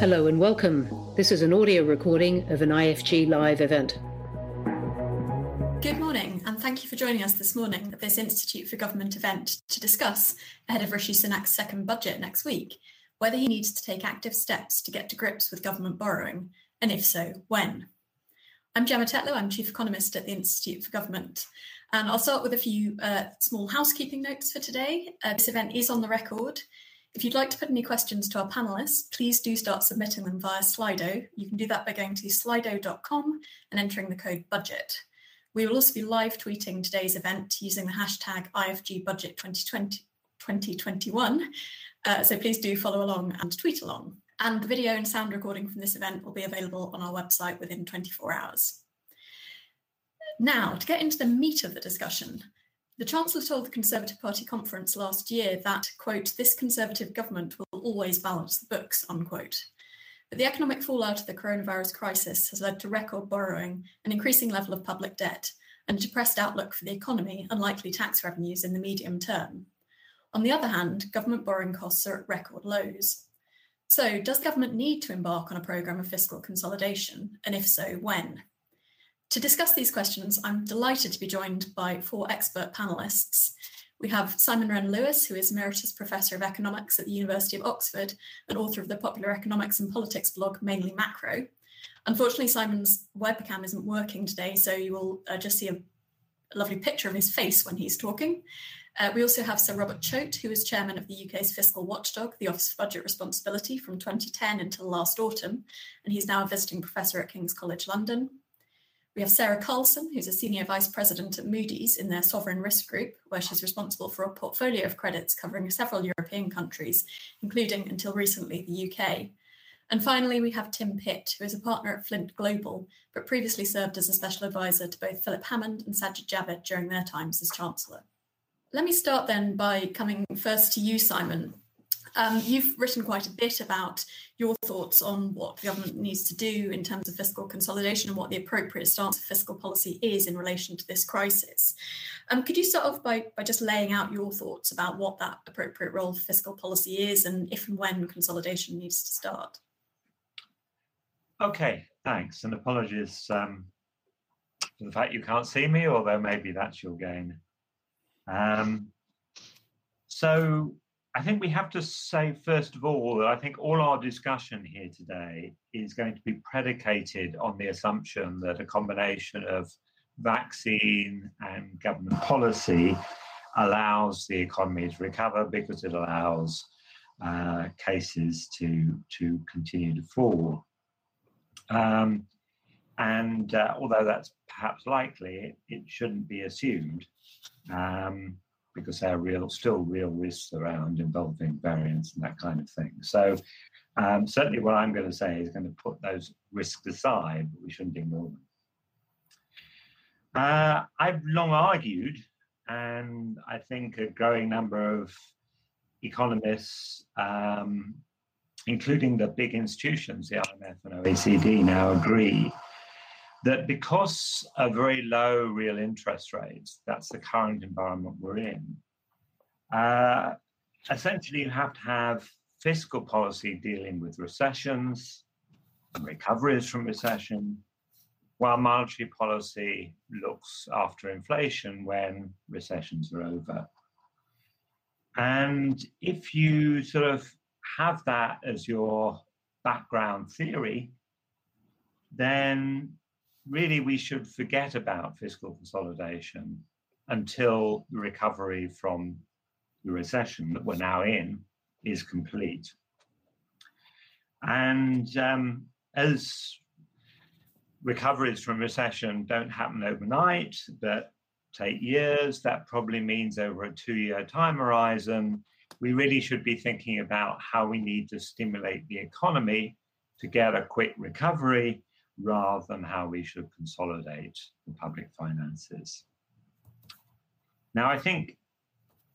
Hello and welcome. This is an audio recording of an IFG Live event. Good morning, and thank you for joining us this morning at this Institute for Government event to discuss, ahead of Rishi Sunak's second budget next week, whether he needs to take active steps to get to grips with government borrowing, and if so, when. I'm Gemma Tetlow, I'm Chief Economist at the Institute for Government. And I'll start with a few uh, small housekeeping notes for today. Uh, this event is on the record. If you'd like to put any questions to our panelists, please do start submitting them via Slido. You can do that by going to slido.com and entering the code budget. We will also be live tweeting today's event using the hashtag IFG Budget 2020, 2021. Uh, so please do follow along and tweet along. And the video and sound recording from this event will be available on our website within 24 hours. Now, to get into the meat of the discussion, the Chancellor told the Conservative Party conference last year that, quote, this Conservative government will always balance the books, unquote. But the economic fallout of the coronavirus crisis has led to record borrowing, an increasing level of public debt, and a depressed outlook for the economy and likely tax revenues in the medium term. On the other hand, government borrowing costs are at record lows. So, does government need to embark on a programme of fiscal consolidation? And if so, when? To discuss these questions, I'm delighted to be joined by four expert panelists. We have Simon Wren Lewis, who is Emeritus Professor of Economics at the University of Oxford and author of the popular economics and politics blog Mainly Macro. Unfortunately, Simon's webcam isn't working today, so you will uh, just see a, a, lovely picture of his face when he's talking. Uh, we also have Sir Robert Chote, who is chairman of the UK's fiscal watchdog, the Office of Budget Responsibility, from 2010 until last autumn, and he's now a visiting professor at King's College London. We have Sarah Carlson, who's a senior vice president at Moody's in their sovereign risk group, where she's responsible for a portfolio of credits covering several European countries, including until recently the UK. And finally, we have Tim Pitt, who is a partner at Flint Global, but previously served as a special advisor to both Philip Hammond and Sajid Javid during their times as Chancellor. Let me start then by coming first to you, Simon. Um, you've written quite a bit about your thoughts on what the government needs to do in terms of fiscal consolidation and what the appropriate stance of fiscal policy is in relation to this crisis. Um, could you start off by, by just laying out your thoughts about what that appropriate role for fiscal policy is and if and when consolidation needs to start? Okay, thanks. And apologies um, for the fact you can't see me, although maybe that's your gain. Um, so, I think we have to say, first of all, that I think all our discussion here today is going to be predicated on the assumption that a combination of vaccine and government policy allows the economy to recover because it allows uh, cases to, to continue to fall. Um, and uh, although that's perhaps likely, it, it shouldn't be assumed. Um, because there are real, still real risks around involving variants and that kind of thing. So um, certainly what I'm going to say is going to put those risks aside, but we shouldn't ignore them. Uh, I've long argued, and I think a growing number of economists, um, including the big institutions, the IMF and OECD, now agree that because of very low real interest rates, that's the current environment we're in, uh, essentially you have to have fiscal policy dealing with recessions and recoveries from recession, while monetary policy looks after inflation when recessions are over. And if you sort of have that as your background theory, then really we should forget about fiscal consolidation until the recovery from the recession that we're now in is complete. And um, as recoveries from recession don't happen overnight, but take years, that probably means over a two year time horizon, we really should be thinking about how we need to stimulate the economy to get a quick recovery rather than how we should consolidate the public finances. Now, I think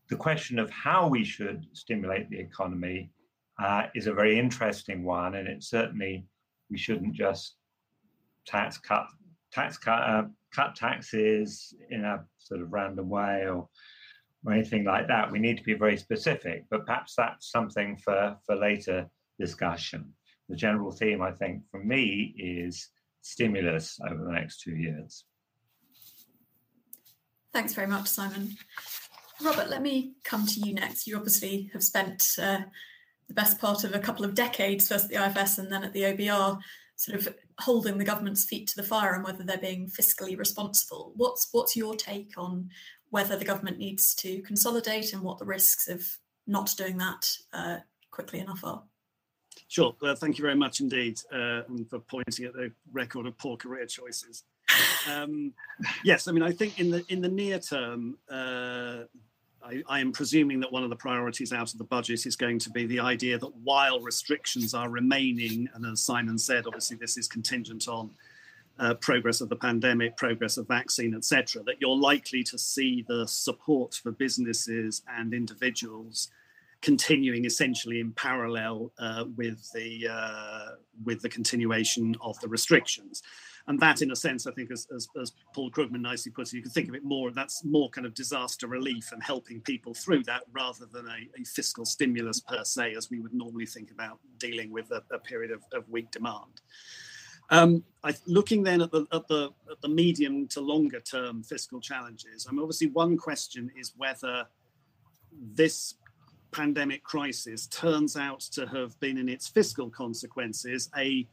the question of how we should stimulate the economy uh, is a very interesting one, and it certainly we shouldn't just tax cut tax cut uh, cut taxes in a sort of random way or or anything like that. We need to be very specific, but perhaps that's something for for later discussion. the general theme, I think, for me is stimulus over the next two years. Thanks very much, Simon. Robert, let me come to you next. You obviously have spent uh, the best part of a couple of decades, first at the IFS and then at the OBR, sort of holding the government's feet to the fire on whether they're being fiscally responsible. What's what's your take on whether the government needs to consolidate and what the risks of not doing that uh, quickly enough are? Sure. Uh, thank you very much indeed uh, for pointing at the record of poor career choices. Um, yes, I mean, I think in the in the near term, uh, I, I, am presuming that one of the priorities out of the budget is going to be the idea that while restrictions are remaining, and as Simon said, obviously this is contingent on uh, progress of the pandemic, progress of vaccine, etc., that you're likely to see the support for businesses and individuals continuing essentially in parallel uh, with the uh, with the continuation of the restrictions. And that, in a sense, I think, as, as, as, Paul Krugman nicely puts it, you can think of it more, that's more kind of disaster relief and helping people through that rather than a, a fiscal stimulus per se, as we would normally think about dealing with a, a period of, of, weak demand. Um, I, looking then at the, at the, at the medium to longer term fiscal challenges, I mean, obviously one question is whether this pandemic crisis turns out to have been in its fiscal consequences a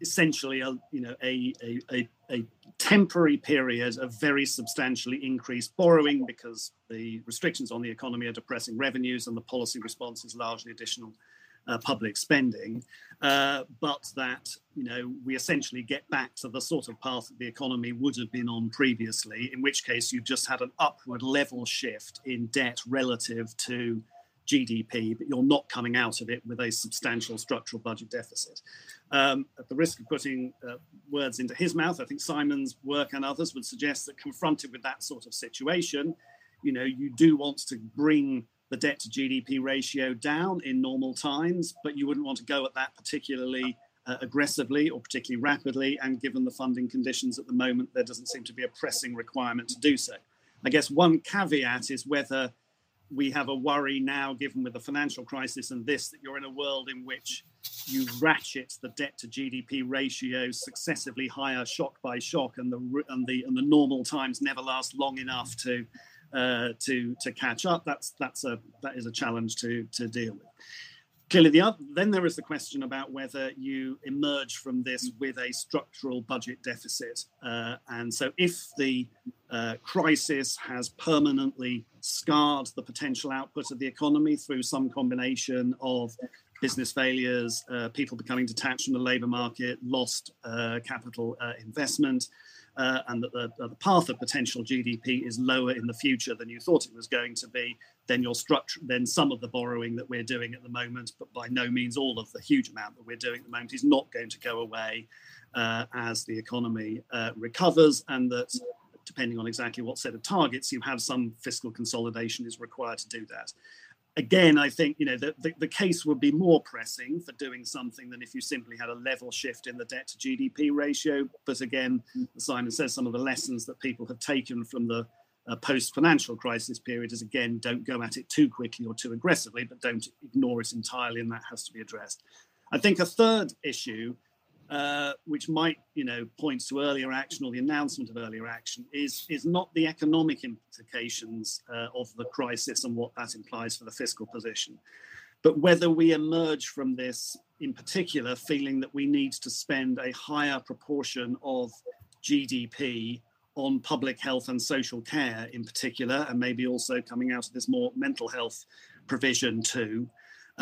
essentially a you know a, a, a, a, temporary period of very substantially increased borrowing because the restrictions on the economy are depressing revenues and the policy response is largely additional uh, public spending, uh, but that you know we essentially get back to the sort of path that the economy would have been on previously, in which case you've just had an upward level shift in debt relative to GDP, but you're not coming out of it with a substantial structural budget deficit. Um, at the risk of putting uh, words into his mouth, I think Simon's work and others would suggest that confronted with that sort of situation, you know, you do want to bring the debt to GDP ratio down in normal times, but you wouldn't want to go at that particularly uh, aggressively or particularly rapidly. And given the funding conditions at the moment, there doesn't seem to be a pressing requirement to do so. I guess one caveat is whether we have a worry now, given with the financial crisis and this, that you're in a world in which you ratchet the debt to GDP ratio successively higher, shock by shock, and the and the and the normal times never last long enough to uh, to to catch up. That's that's a that is a challenge to to deal with. Clearly, the other, then there is the question about whether you emerge from this with a structural budget deficit. Uh, and so, if the uh, crisis has permanently scarred the potential output of the economy through some combination of business failures, uh, people becoming detached from the labour market, lost uh, capital uh, investment, uh, and that the, the, path of potential GDP is lower in the future than you thought it was going to be, then your structure, then some of the borrowing that we're doing at the moment, but by no means all of the huge amount that we're doing at the moment, is not going to go away uh, as the economy uh, recovers, and that depending on exactly what set of targets you have, some fiscal consolidation is required to do that again, I think you know the, the, the, case would be more pressing for doing something than if you simply had a level shift in the debt to GDP ratio. But again, Simon says some of the lessons that people have taken from the uh, post financial crisis period is again, don't go at it too quickly or too aggressively, but don't ignore it entirely, and that has to be addressed. I think a third issue uh, which might, you know, points to earlier action or the announcement of earlier action, is is not the economic implications uh, of the crisis and what that implies for the fiscal position, but whether we emerge from this, in particular, feeling that we need to spend a higher proportion of GDP on public health and social care, in particular, and maybe also coming out of this more mental health provision too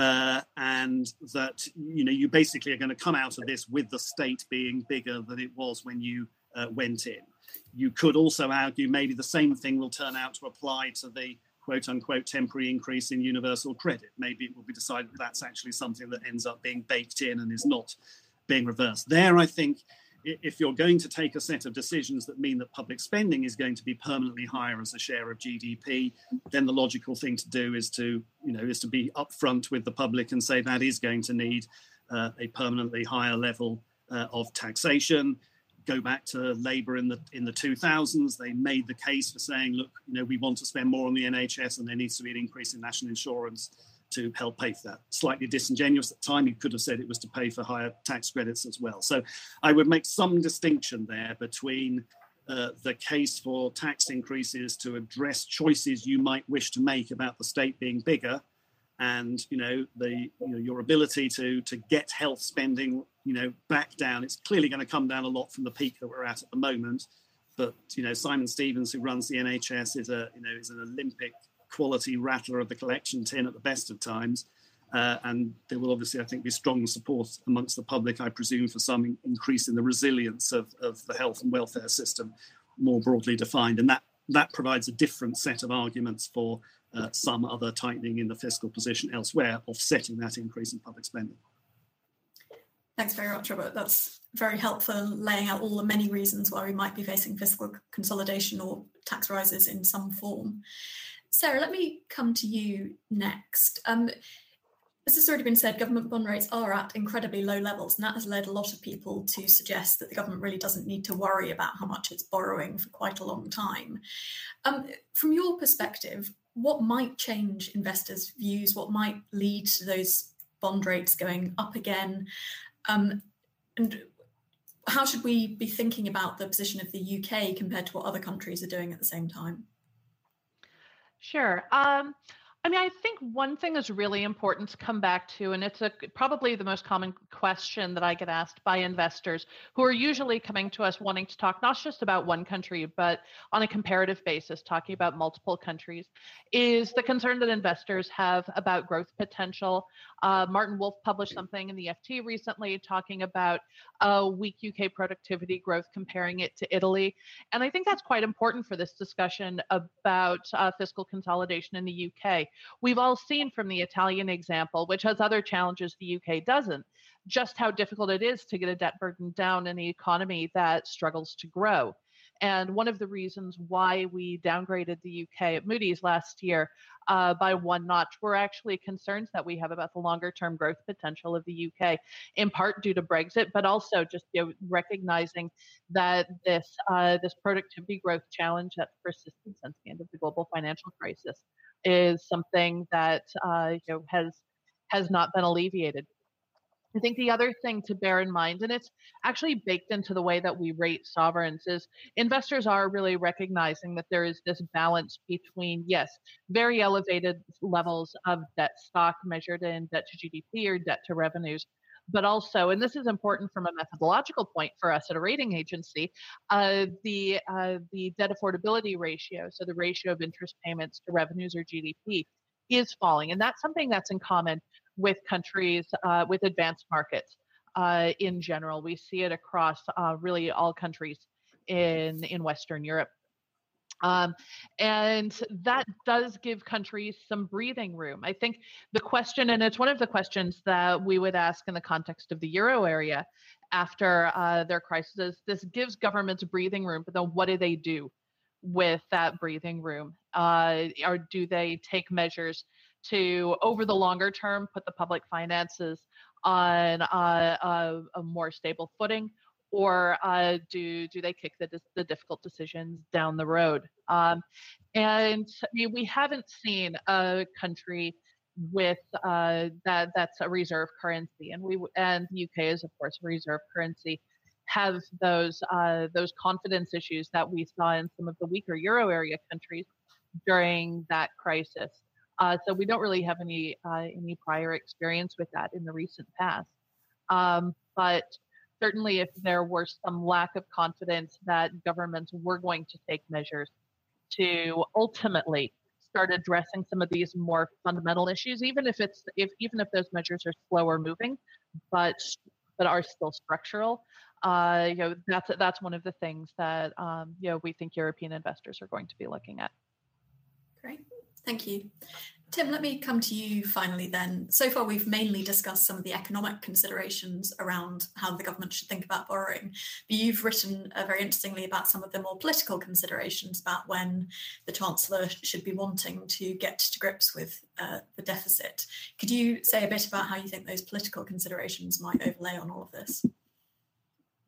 uh, and that you know you basically are going to come out of this with the state being bigger than it was when you uh, went in. You could also argue maybe the same thing will turn out to apply to the quote unquote temporary increase in universal credit. Maybe it will be decided that that's actually something that ends up being baked in and is not being reversed. There, I think if you're going to take a set of decisions that mean that public spending is going to be permanently higher as a share of GDP, then the logical thing to do is to, you know, is to be upfront with the public and say that is going to need uh, a permanently higher level uh, of taxation. Go back to Labour in the in the 2000s, they made the case for saying, look, you know, we want to spend more on the NHS, and there needs to be an increase in national insurance to help pay for that. Slightly disingenuous at the time, you could have said it was to pay for higher tax credits as well. So I would make some distinction there between uh, the case for tax increases to address choices you might wish to make about the state being bigger and you know the you know, your ability to to get health spending you know back down it's clearly going to come down a lot from the peak that we're at at the moment but you know simon stevens who runs the nhs is a you know is an olympic quality rattler of the collection tin at the best of times uh, and there will obviously, I think, be strong support amongst the public, I presume, for some increase in the resilience of, of the health and welfare system more broadly defined. And that, that provides a different set of arguments for uh, some other tightening in the fiscal position elsewhere, offsetting that increase in public spending. Thanks very much, Robert. That's very helpful laying out all the many reasons why we might be facing fiscal consolidation or tax rises in some form. Sarah, let me come to you next. Um, as has already been said, government bond rates are at incredibly low levels, and that has led a lot of people to suggest that the government really doesn't need to worry about how much it's borrowing for quite a long time. Um, from your perspective, what might change investors' views? What might lead to those bond rates going up again? Um, and how should we be thinking about the position of the UK compared to what other countries are doing at the same time? Sure. Um, I mean, I think one thing is really important to come back to, and it's a, probably the most common question that I get asked by investors who are usually coming to us wanting to talk not just about one country, but on a comparative basis, talking about multiple countries, is the concern that investors have about growth potential. Uh, Martin Wolf published something in the FT recently talking about weak UK productivity growth, comparing it to Italy. And I think that's quite important for this discussion about uh, fiscal consolidation in the UK. We've all seen from the Italian example, which has other challenges the UK doesn't, just how difficult it is to get a debt burden down in the economy that struggles to grow. And one of the reasons why we downgraded the UK at Moody's last year uh, by one notch were actually concerns that we have about the longer term growth potential of the UK, in part due to Brexit, but also just you know, recognizing that this uh, this productivity growth challenge that's persisted since the end of the global financial crisis is something that uh, you know has has not been alleviated. I think the other thing to bear in mind, and it's actually baked into the way that we rate sovereigns, is investors are really recognizing that there is this balance between, yes, very elevated levels of debt stock measured in debt to GDP or debt to revenues, but also, and this is important from a methodological point for us at a rating agency, uh, the uh, the debt affordability ratio, so the ratio of interest payments to revenues or GDP, is falling, and that's something that's in common with countries uh, with advanced markets uh, in general. We see it across uh, really all countries in in Western Europe. Um, and that does give countries some breathing room. I think the question, and it's one of the questions that we would ask in the context of the euro area after uh, their crisis, this gives governments breathing room, but then what do they do with that breathing room? Uh, or do they take measures to, over the longer term, put the public finances on uh, a, a more stable footing? Or uh, do do they kick the the difficult decisions down the road? Um, and I mean, we haven't seen a country with uh, that that's a reserve currency, and we and the UK is of course a reserve currency. Have those uh, those confidence issues that we saw in some of the weaker euro area countries during that crisis. Uh, so we don't really have any uh, any prior experience with that in the recent past. Um, but certainly if there were some lack of confidence that governments were going to take measures to ultimately start addressing some of these more fundamental issues, even if it's if even if those measures are slower moving, but but are still structural. Uh, you know, that's that's one of the things that um, you know we think European investors are going to be looking at. Great, thank you. Tim, let me come to you finally then. So far, we've mainly discussed some of the economic considerations around how the government should think about borrowing. But you've written uh, very interestingly about some of the more political considerations about when the Chancellor should be wanting to get to grips with uh, the deficit. Could you say a bit about how you think those political considerations might overlay on all of this?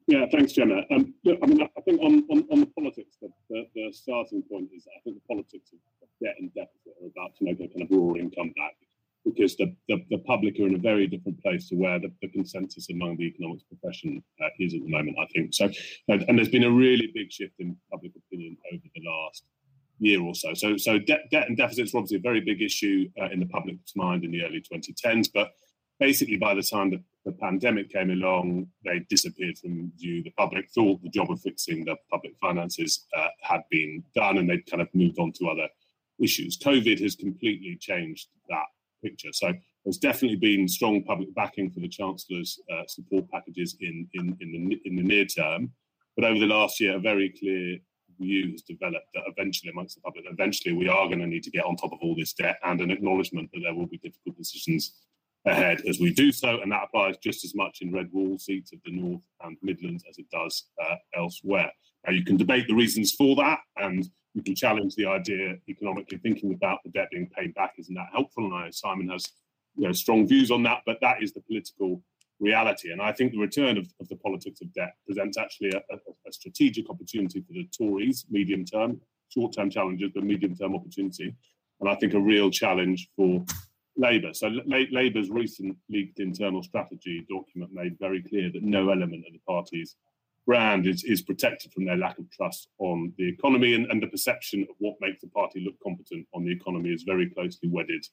Yeah, thanks, Gemma. Um, I mean, I think on, on, on the politics, the, the, the, starting point is I think the politics of debt and deficit are about to make a kind of roaring comeback. because the, the, the, public are in a very different place to where the, the consensus among the economics profession uh, is at the moment, I think. So, and, and, there's been a really big shift in public opinion over the last year or so. So, so debt, debt and deficits were obviously a very big issue uh, in the public's mind in the early 2010s, but basically by the time the, the pandemic came along, they disappeared from view. The public thought the job of fixing the public finances uh, had been done, and they'd kind of moved on to other issues. COVID has completely changed that picture. So there's definitely been strong public backing for the Chancellor's uh, support packages in, in, in, the, in the near term. But over the last year, a very clear view has developed that eventually, amongst the public, eventually we are going to need to get on top of all this debt and an acknowledgement that there will be difficult decisions ahead as we do so. And that applies just as much in red wall seats of the North and Midlands as it does uh, elsewhere. Now, you can debate the reasons for that and you can challenge the idea economically thinking about the debt being paid back isn't that helpful? And I know Simon has you know strong views on that but that is the political reality. And I think the return of, of the politics of debt presents actually a, a, a, strategic opportunity for the Tories medium term short term challenges but medium term opportunity. And I think a real challenge for Labour. So Labour's recent leaked internal strategy document made very clear that no element of the party's brand is, is protected from their lack of trust on the economy and, and the perception of what makes the party look competent on the economy is very closely wedded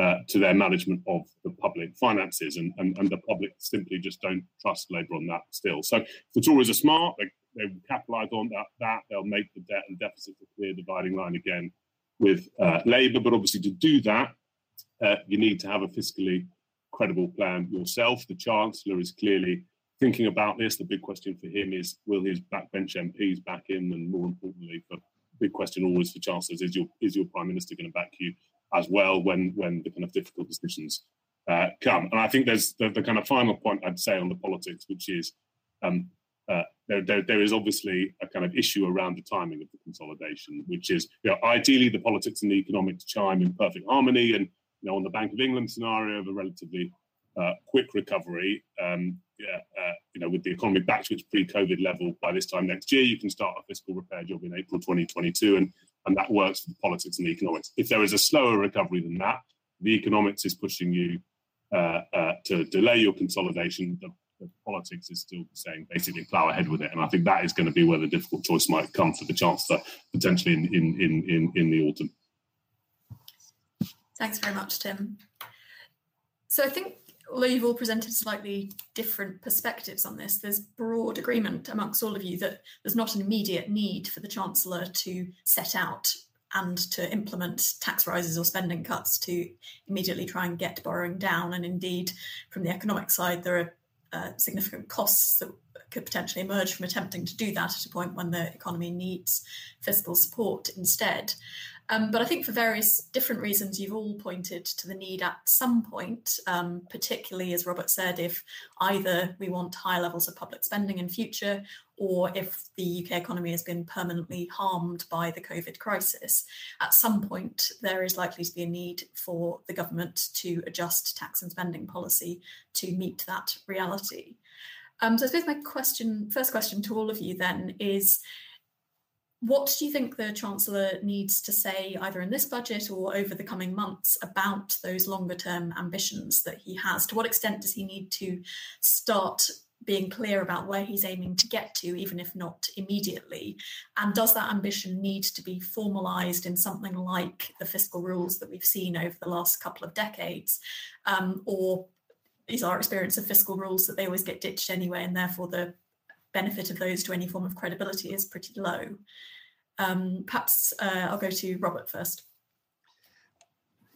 uh, to their management of the public finances and, and, and the public simply just don't trust Labour on that still. So if the Tories are smart, they, they will capitalise on that, that, they'll make the debt and deficit a clear dividing line again with uh, Labour, but obviously to do that, uh, you need to have a fiscally credible plan yourself. The Chancellor is clearly thinking about this, the big question for him is will his backbench MPs back in? And more importantly, the big question always for chancellors is your is your prime minister going to back you as well when when the kind of difficult decisions uh, come? And I think there's the, the, kind of final point I'd say on the politics, which is um, uh, there, there, there is obviously a kind of issue around the timing of the consolidation, which is you know, ideally the politics and the economics chime in perfect harmony. And you know, on the Bank of England scenario of a relatively quick recovery, um, yeah, uh, you know, with the economy back to its pre-COVID level by this time next year, you can start a fiscal repair job in April 2022, and and that works for the politics and the economics. If there is a slower recovery than that, the economics is pushing you uh, uh, to delay your consolidation. The, the, politics is still saying basically plough ahead with it, and I think that is going to be where the difficult choice might come for the chancellor potentially in in in in, in the autumn. Thanks very much, Tim. So I think although you've all presented slightly different perspectives on this, there's broad agreement amongst all of you that there's not an immediate need for the Chancellor to set out and to implement tax rises or spending cuts to immediately try and get borrowing down. And indeed, from the economic side, there are uh, significant costs that could potentially emerge from attempting to do that at a point when the economy needs fiscal support instead. Um, but I think for various different reasons, you've all pointed to the need at some point, um, particularly as Robert said, if either we want high levels of public spending in future or if the UK economy has been permanently harmed by the COVID crisis, at some point there is likely to be a need for the government to adjust tax and spending policy to meet that reality. Um, so I suppose my question, first question to all of you then is, what do you think the Chancellor needs to say, either in this budget or over the coming months, about those longer term ambitions that he has? To what extent does he need to start being clear about where he's aiming to get to, even if not immediately? And does that ambition need to be formalised in something like the fiscal rules that we've seen over the last couple of decades? Um, or is our experience of fiscal rules that they always get ditched anyway, and therefore the benefit of those to any form of credibility is pretty low. Um, perhaps uh, I'll go to Robert first.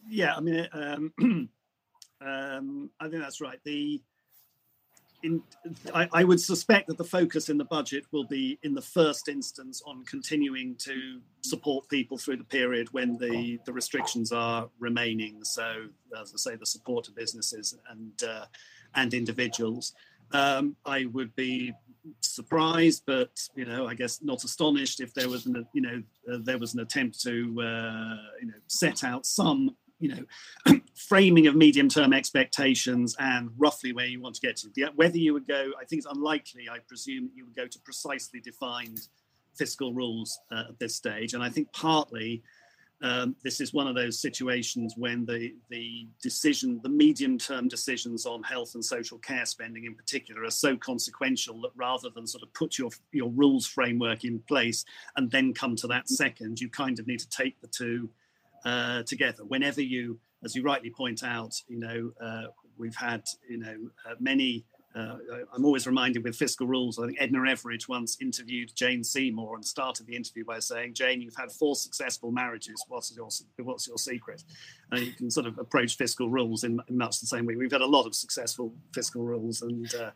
Yeah, I mean, um, um, I think that's right. The in, I, I, would suspect that the focus in the budget will be, in the first instance, on continuing to support people through the period when the, the restrictions are remaining. So, as I say, the support of businesses and uh, and individuals. Um, I would be surprised, but you know, I guess not astonished if there was an you know uh, there was an attempt to uh, you know set out some you know framing of medium term expectations and roughly where you want to get to. Whether you would go, I think it's unlikely. I presume you would go to precisely defined fiscal rules uh, at this stage, and I think partly um, this is one of those situations when the the decision, the medium term decisions on health and social care spending in particular, are so consequential that rather than sort of put your your rules framework in place and then come to that second, you kind of need to take the two uh, together. Whenever you, as you rightly point out, you know, uh, we've had you know uh, many uh, I'm always reminded with fiscal rules. I think Edna Everage once interviewed Jane Seymour and started the interview by saying, "Jane, you've had four successful marriages. What's your what's your secret?" And you can sort of approach fiscal rules in, in much the same way. We've had a lot of successful fiscal rules, and uh,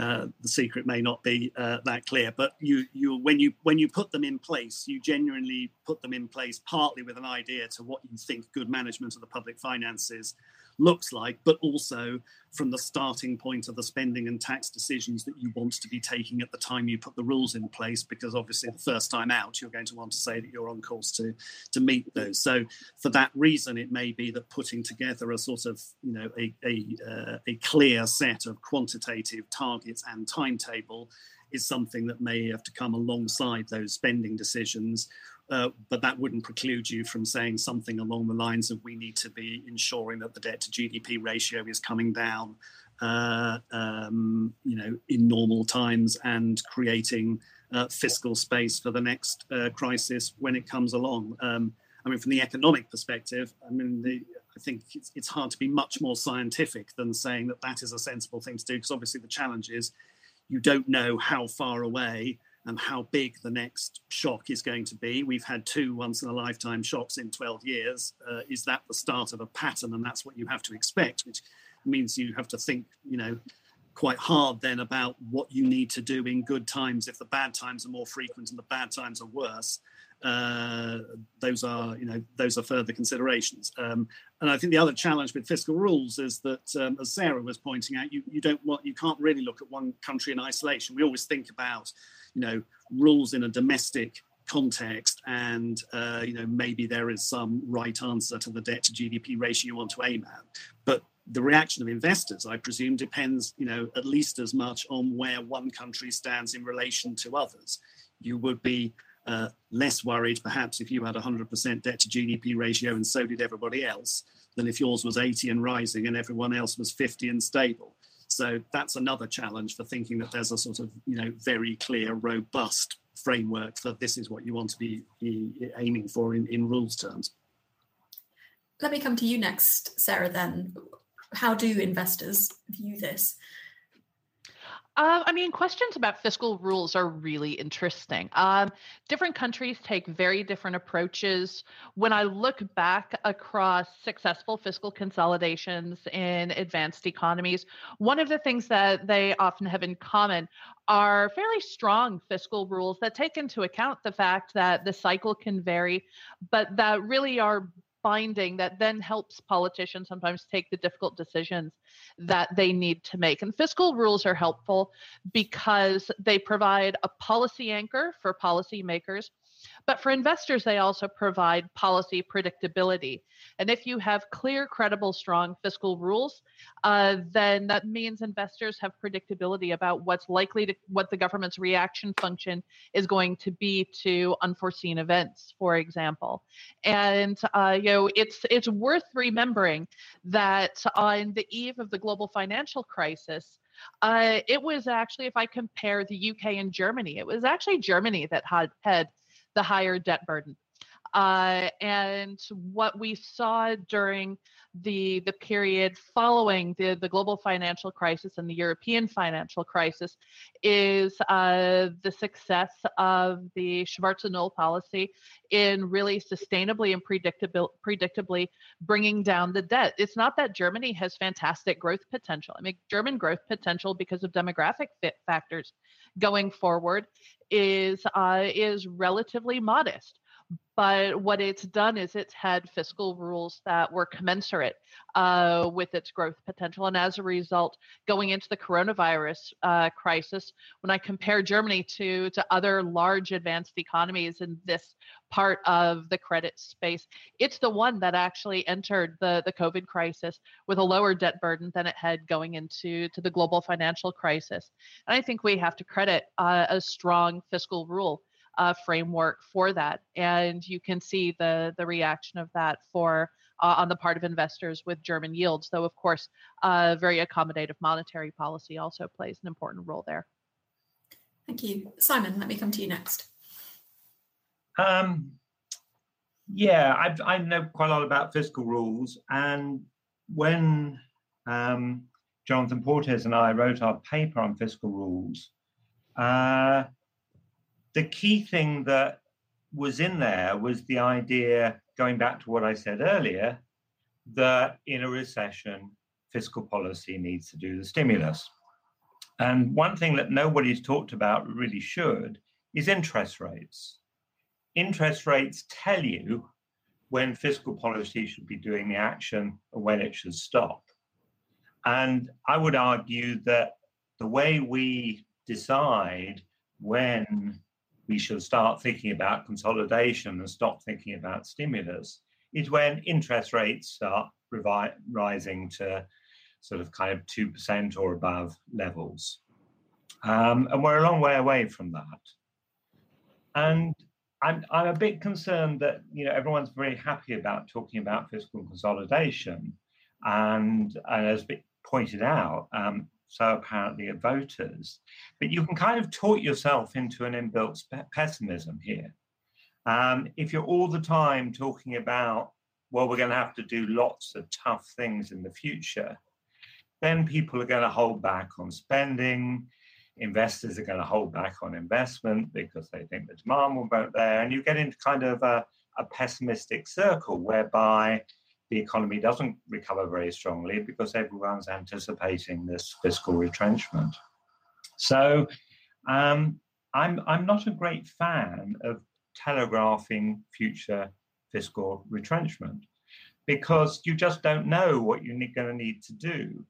uh, the secret may not be uh, that clear. But you you when you when you put them in place, you genuinely put them in place partly with an idea to what you think good management of the public finances looks like, but also from the starting point of the spending and tax decisions that you want to be taking at the time you put the rules in place, because obviously the first time out, you're going to want to say that you're on course to, to meet those. So for that reason, it may be that putting together a sort of, you know, a, a, uh, a clear set of quantitative targets and timetable is something that may have to come alongside those spending decisions uh, but that wouldn't preclude you from saying something along the lines of we need to be ensuring that the debt to GDP ratio is coming down, uh, um, you know, in normal times and creating uh, fiscal space for the next uh, crisis when it comes along. Um, I mean, from the economic perspective, I mean, the, I think it's, it's hard to be much more scientific than saying that that is a sensible thing to do because obviously the challenge is you don't know how far away and how big the next shock is going to be. We've had two once in a lifetime shocks in 12 years. Uh, is that the start of a pattern? And that's what you have to expect, which means you have to think, you know, quite hard then about what you need to do in good times if the bad times are more frequent and the bad times are worse. Uh, those are, you know, those are further considerations. Um, and I think the other challenge with fiscal rules is that, um, as Sarah was pointing out, you, you don't want, you can't really look at one country in isolation. We always think about you know rules in a domestic context and uh, you know maybe there is some right answer to the debt to gdp ratio you want to aim at. But the reaction of investors i presume depends you know at least as much on where one country stands in relation to others. You would be uh, less worried perhaps if you had 100% debt to gdp ratio and so did everybody else than if yours was 80 and rising and everyone else was 50 and stable so that's another challenge for thinking that there's a sort of you know very clear, robust framework for this is what you want to be, be aiming for in, in rules terms. Let me come to you next, Sarah. Then, how do investors view this? Uh, I mean, questions about fiscal rules are really interesting. Um, different countries take very different approaches. When I look back across successful fiscal consolidations in advanced economies, one of the things that they often have in common are fairly strong fiscal rules that take into account the fact that the cycle can vary, but that really are finding that then helps politicians sometimes take the difficult decisions that they need to make. And fiscal rules are helpful because they provide a policy anchor for policymakers but for investors, they also provide policy predictability. And if you have clear, credible, strong fiscal rules, uh, then that means investors have predictability about what's likely to, what the government's reaction function is going to be to unforeseen events, for example. And uh, you know, it's it's worth remembering that on the eve of the global financial crisis. Uh, it was actually, if I compare the UK and Germany, it was actually Germany that had had the higher debt burden. Uh, and what we saw during the the period following the, the global financial crisis and the European financial crisis is uh, the success of the Schwarze Null policy in really sustainably and predictable, predictably bringing down the debt. It's not that Germany has fantastic growth potential. I mean, German growth potential because of demographic factors going forward is uh, is relatively modest. But what it's done is it's had fiscal rules that were commensurate uh, with its growth potential. And as a result, going into the coronavirus uh, crisis, when I compare Germany to, to other large advanced economies in this part of the credit space, it's the one that actually entered the, the COVID crisis with a lower debt burden than it had going into to the global financial crisis. And I think we have to credit uh, a strong fiscal rule uh, framework for that. And you can see the the reaction of that for uh, on the part of investors with German yields, though of course, uh, very accommodative monetary policy also plays an important role there. Thank you, Simon. Let me come to you next. Um, yeah, I, I know quite a lot about fiscal rules, and when um, Jonathan Portes and I wrote our paper on fiscal rules, uh, the key thing that was in there was the idea, going back to what I said earlier, that in a recession, fiscal policy needs to do the stimulus. And one thing that nobody's talked about really should is interest rates. Interest rates tell you when fiscal policy should be doing the action and when it should stop. And I would argue that the way we decide when we should start thinking about consolidation and stop thinking about stimulus is when interest rates start revi- rising to sort of kind of 2% or above levels. Um, and we're a long way away from that. And I'm, I'm a bit concerned that you know everyone's very happy about talking about fiscal consolidation, and, and as pointed out, um, so apparently are voters. But you can kind of talk yourself into an inbuilt pessimism here. Um, if you're all the time talking about, well, we're going to have to do lots of tough things in the future, then people are going to hold back on spending. Investors are going to hold back on investment because they think the demand won't be there. And you get into kind of a, a pessimistic circle whereby the economy doesn't recover very strongly because everyone's anticipating this fiscal retrenchment. So um, I'm, I'm not a great fan of telegraphing future fiscal retrenchment because you just don't know what you're going to need to do.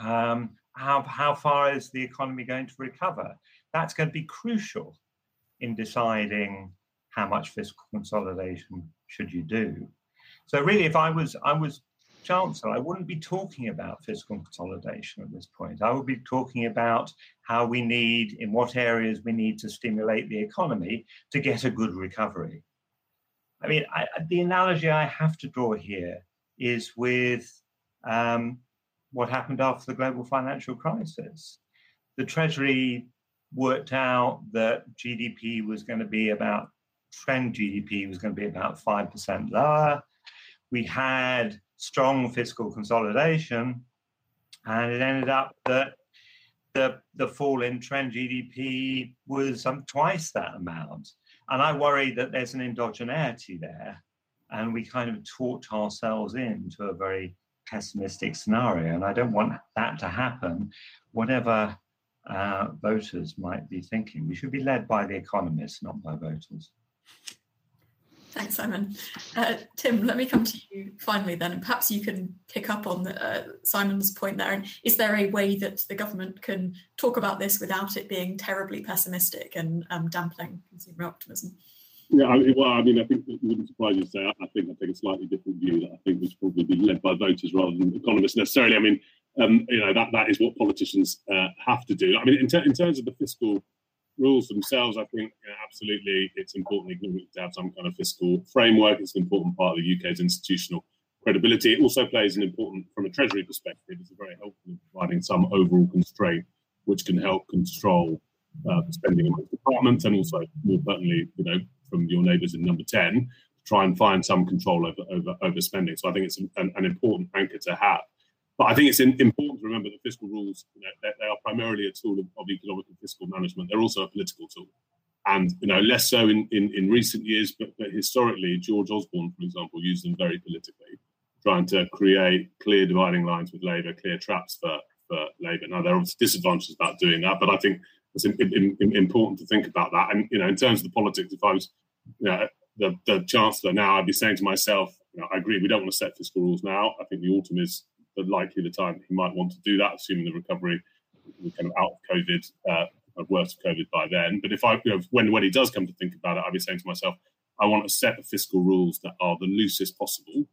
Um, how, how far is the economy going to recover? That's going to be crucial in deciding how much fiscal consolidation should you do. So really, if I was I was chancellor, I wouldn't be talking about fiscal consolidation at this point. I would be talking about how we need, in what areas we need to stimulate the economy to get a good recovery. I mean, I, the analogy I have to draw here is with um, what happened after the global financial crisis. The Treasury worked out that GDP was going to be about trend GDP was going to be about 5% lower we had strong fiscal consolidation, and it ended up that the the fall in trend GDP was um, twice that amount. And I worry that there's an endogeneity there, and we kind of talked ourselves into a very pessimistic scenario. And I don't want that to happen, whatever uh, voters might be thinking. We should be led by the economists, not by voters. Thanks, Simon. Uh, Tim, let me come to you finally then, and perhaps you can pick up on the, uh, Simon's point there. And is there a way that the government can talk about this without it being terribly pessimistic and um, dampening consumer optimism? Yeah, I mean, well, I mean, I think it wouldn't surprise you to say I think I take a slightly different view that I think was probably led by voters rather than economists necessarily. I mean, um, you know, that that is what politicians uh, have to do. I mean, in, ter- in terms of the fiscal rules themselves, I think absolutely it's important to have some kind of fiscal framework. It's an important part of the UK's institutional credibility. It also plays an important, from a Treasury perspective, it's very helpful in providing some overall constraint which can help control uh, spending amongst departments and also, more pertinently, you know, from your neighbours in number 10, try and find some control over, over, over spending. So I think it's an, an important anchor to have. But I think it's important to remember that fiscal rules, you know, they, are primarily a tool of, economic and fiscal management. They're also a political tool. And, you know, less so in, in, in recent years, but, but historically, George Osborne, for example, used them very politically, trying to create clear dividing lines with Labour, clear traps for, for Labour. Now, there are disadvantages about doing that, but I think it's in, in, important to think about that. And, you know, in terms of the politics, if I was, you know, the, the Chancellor now, I'd be saying to myself, you know, I agree, we don't want to set fiscal rules now. I think the autumn is but likely the time he might want to do that, assuming the recovery kind of out of COVID, uh, worse of COVID by then. But if I, you know, when when he does come to think about it, I'd be saying to myself, I want a set of fiscal rules that are the loosest possible,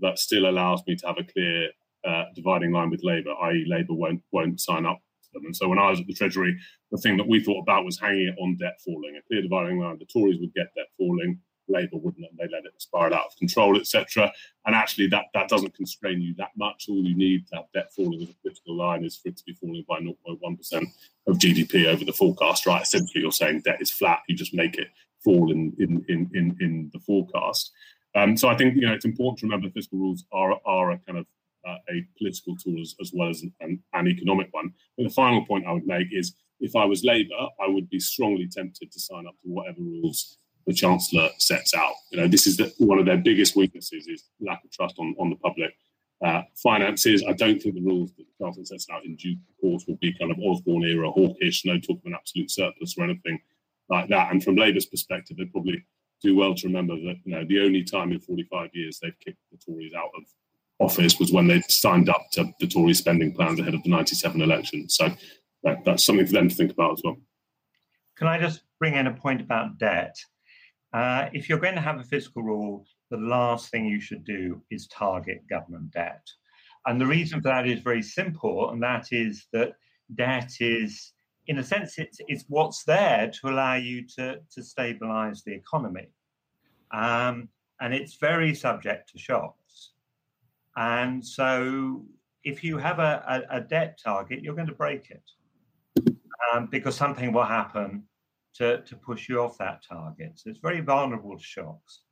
that still allows me to have a clear uh, dividing line with Labour, i.e., Labour won't won't sign up to them. And so when I was at the Treasury, the thing that we thought about was hanging it on debt falling, a clear dividing line. The Tories would get debt falling, Labour wouldn't, and they let it spiral out of control, etc. And actually, that that doesn't constrain you that much. All you need to have debt falling as a political line is for it to be falling by 0.1 percent of GDP over the forecast. Right? Essentially, you're saying debt is flat. You just make it fall in in in in, in the forecast. Um, so I think you know it's important to remember fiscal rules are are a kind of uh, a political tool as, as well as an, an, economic one. But the final point I would make is if I was Labour, I would be strongly tempted to sign up to whatever rules the Chancellor sets out. You know, this is the, one of their biggest weaknesses is lack of trust on, on the public uh, finances. I don't think the rules that the Chancellor sets out in due course will be kind of Osborne era hawkish, no talk of an absolute surplus or anything like that. And from Labour's perspective, they probably do well to remember that you know the only time in 45 years they've kicked the Tories out of office was when they signed up to the Tory spending plans ahead of the 97 election. So that, that's something for them to think about as well. Can I just bring in a point about debt? Uh, if you're going to have a fiscal rule, the last thing you should do is target government debt. And the reason for that is very simple, and that is that debt is, in a sense, it's, it's what's there to allow you to, to stabilize the economy. Um, and it's very subject to shocks. And so if you have a, a, a debt target, you're going to break it um, because something will happen to, to push you off that target. So it's very vulnerable to shocks.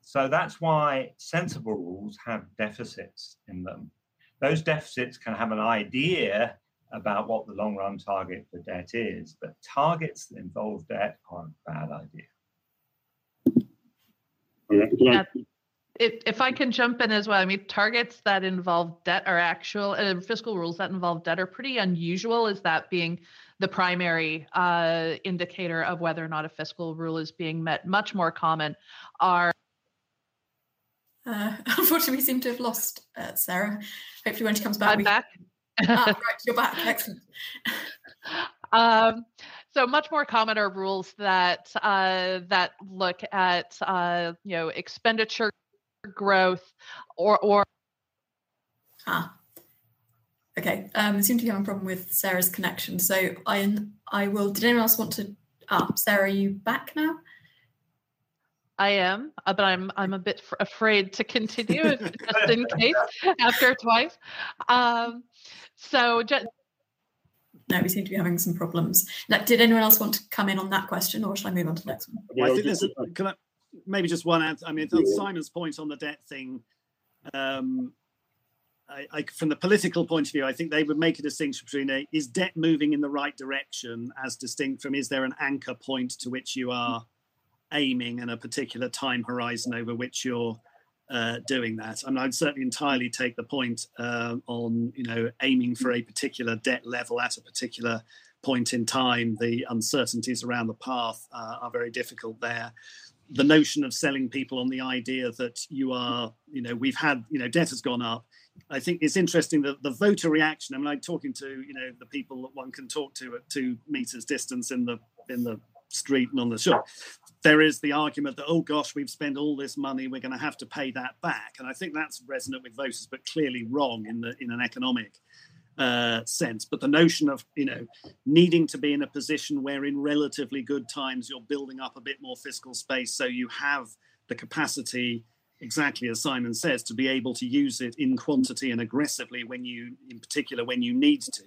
So that's why sensible rules have deficits in them. Those deficits can have an idea about what the long run target for debt is, but targets that involve debt are a bad idea. Yeah. If, if I can jump in as well, I mean, targets that involve debt are actual uh, fiscal rules that involve debt are pretty unusual. Is that being the primary uh, indicator of whether or not a fiscal rule is being met? Much more common are. Uh, unfortunately, we seem to have lost uh, Sarah. Hopefully, when she comes back, I'm we... back. ah, right, you're back. Excellent. Um, so much more common are rules that uh, that look at uh, you know expenditure growth or or ah okay um I seem to be having a problem with sarah's connection so i i will did anyone else want to ah sarah are you back now I am, uh, but I'm I'm a bit f- afraid to continue just in case after twice. Um, so just, no, we seem to be having some problems. Now, did anyone else want to come in on that question, or shall I move on to the next one? Well, I think there's a, can I, maybe just one answer. I mean, on Simon's point on the debt thing, um, I, from the political point of view, I think they would make a distinction between a, is debt moving in the right direction as distinct from is there an anchor point to which you are aiming and a particular time horizon over which you're uh, doing that. I mean, I'd certainly entirely take the point uh, on you know aiming for a particular debt level at a particular point in time. The uncertainties around the path uh, are very difficult there the notion of selling people on the idea that you are, you know, we've had, you know, debt has gone up. I think it's interesting that the voter reaction. I mean, I'm talking to, you know, the people that one can talk to at two meters distance in the in the street and on the shop. There is the argument that, oh gosh, we've spent all this money, we're going to have to pay that back. And I think that's resonant with voters, but clearly wrong in the in an economic uh, sense. But the notion of you know needing to be in a position where in relatively good times you're building up a bit more fiscal space, so you have the capacity, exactly as Simon says, to be able to use it in quantity and aggressively when you, in particular, when you need to.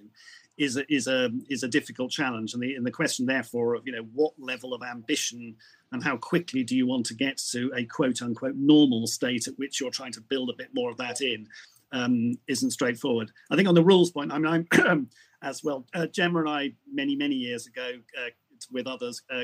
Is a, is a is a difficult challenge, and the and the question therefore of you know what level of ambition and how quickly do you want to get to a quote unquote normal state at which you're trying to build a bit more of that in um, isn't straightforward. I think on the rules point, I mean, I'm as well. Uh, Gemma and I, many many years ago, uh, with others, uh,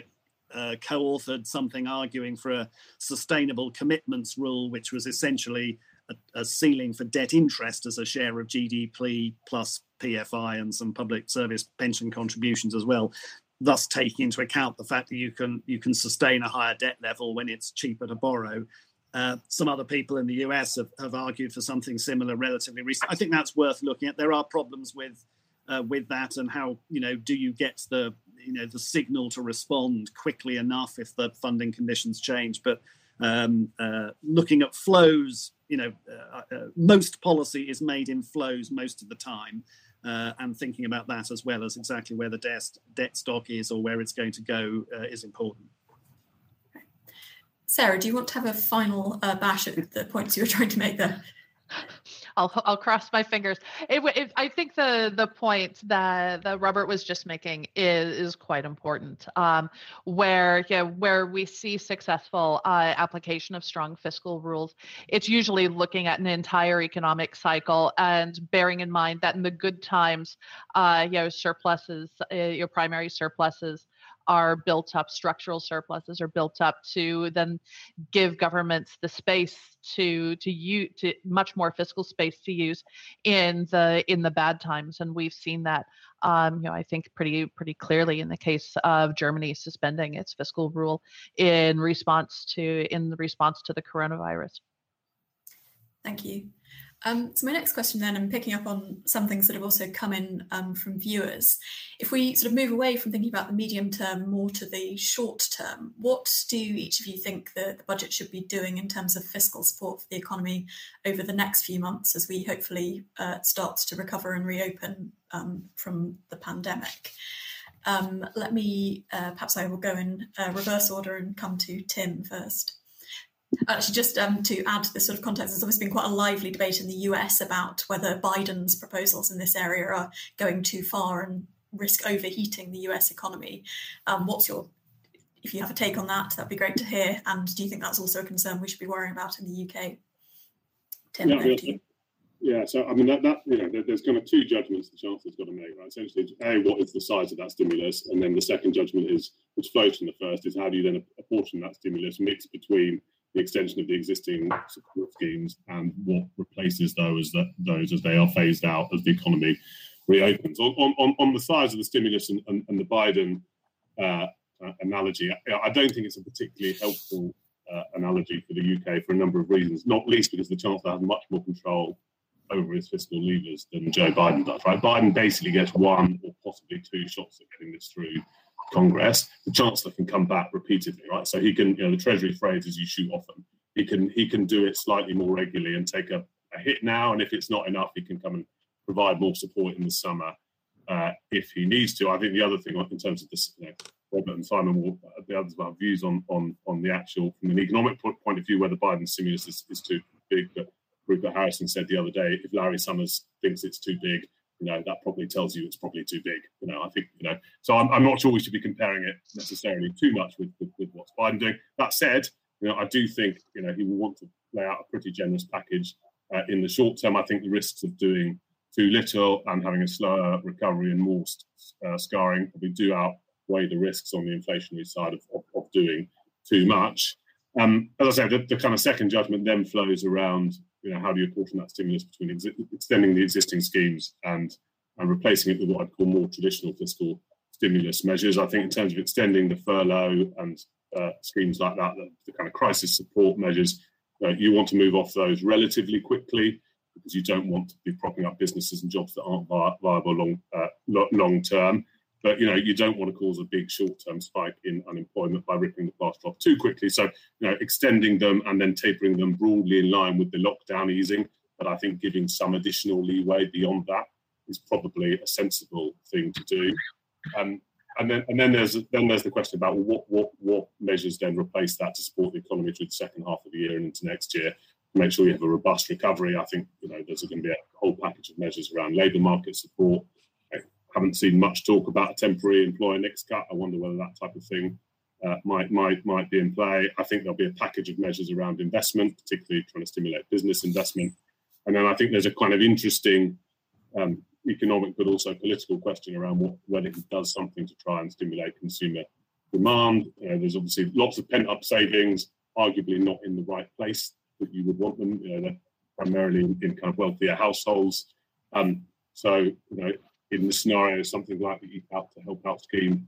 uh, co-authored something arguing for a sustainable commitments rule, which was essentially a, a, ceiling for debt interest as a share of GDP plus PFI and some public service pension contributions as well. Thus, taking into account the fact that you can you can sustain a higher debt level when it's cheaper to borrow, uh, some other people in the US have, have, argued for something similar relatively recently. I think that's worth looking at. There are problems with uh, with that, and how you know do you get the you know the signal to respond quickly enough if the funding conditions change? But um, uh, looking at flows, you know, uh, uh, most policy is made in flows most of the time. uh, and thinking about that as well as exactly where the debt, debt stock is or where it's going to go uh, is important. Sarah, do you want to have a final uh, bash at the points you were trying to make there? I'll I'll cross my fingers. It, it, I think the the point that that Robert was just making is is quite important. Um, where yeah, where we see successful uh, application of strong fiscal rules, it's usually looking at an entire economic cycle and bearing in mind that in the good times, uh, you know, surpluses, uh, your primary surpluses are built up, structural surpluses are built up to then give governments the space to to use to much more fiscal space to use in the in the bad times, and we've seen that. Um, you know, I think pretty pretty clearly in the case of Germany suspending its fiscal rule in response to in response to the coronavirus. Thank you. Um, so my next question then, I'm picking up on some things that have also come in um, from viewers. If we sort of move away from thinking about the medium term more to the short term, what do each of you think the, the budget should be doing in terms of fiscal support for the economy over the next few months as we hopefully uh, start to recover and reopen um, from the pandemic? Um, let me, uh, perhaps I will go in uh, reverse order and come to Tim first. Actually, just um, to add to this sort of context, there's obviously been quite a lively debate in the US about whether Biden's proposals in this area are going too far and risk overheating the US economy. Um, what's your, if you have a take on that, that'd be great to hear. And do you think that's also a concern we should be worrying about in the UK? Tim, yeah, yeah, so I mean that, that you know there's kind of two judgments the chancellor's got to make, right? Essentially, a what is the size of that stimulus, and then the second judgment is, which flows from the first, is how do you then apportion that stimulus mix between the extension of the existing support schemes and what replaces those that those as they are phased out as the economy reopens. On on, on the size of the stimulus and, and, and the Biden uh, uh, analogy, I, I, don't think it's a particularly helpful uh, analogy for the UK for a number of reasons. Not least because the Chancellor has much more control over his fiscal levers than Joe Biden does. Right, Biden basically gets one or possibly two shots at getting this through Congress, the Chancellor can come back repeatedly, right? So he can, you know, the Treasury phrase is you shoot often. He can he can do it slightly more regularly and take a, a hit now, and if it's not enough, he can come and provide more support in the summer uh, if he needs to. I think the other thing in terms of this, you know, Robert and Simon will the others will have views on on on the actual from an economic point of view whether Biden's stimulus is, is too big. But Rupert Harrison said the other day, if Larry Summers thinks it's too big, you know, that probably tells you it's probably too big. You know, I think, you know, so I'm, I'm not sure we should be comparing it necessarily too much with, with, with what's Biden doing. That said, you know, I do think, you know, he will want to lay out a pretty generous package uh, in the short term. I think the risks of doing too little and having a slower recovery and more uh, scarring probably do outweigh the risks on the inflationary side of, of, of doing too much. Um, as I said, the, the, kind of second judgment then flows around you know, how do you apportion that stimulus between ex- extending the existing schemes and and replacing it with what I'd call more traditional fiscal stimulus measures. I think in terms of extending the furlough and uh, schemes like that, the, the, kind of crisis support measures, uh, you want to move off those relatively quickly because you don't want to be propping up businesses and jobs that aren't vi- viable long uh, long term. But you know, you don't want to cause a big short-term spike in unemployment by ripping the plaster off too quickly. So, you know, extending them and then tapering them broadly in line with the lockdown easing. But I think giving some additional leeway beyond that is probably a sensible thing to do. Um, and then, and then there's then there's the question about what what what measures then replace that to support the economy through the second half of the year and into next year. Make sure you have a robust recovery. I think you know there's going to be a whole package of measures around labour market support, haven't seen much talk about a temporary employer NICs cut. I wonder whether that type of thing uh, might might might be in play. I think there'll be a package of measures around investment, particularly trying to stimulate business investment. And then I think there's a kind of interesting um, economic but also political question around what, whether it does something to try and stimulate consumer demand. There's obviously lots of pent up savings, arguably not in the right place that you would want them. You know, primarily in, in, kind of wealthier households. Um, so, you know, in the scenario something like the Eat Out to Help Out scheme,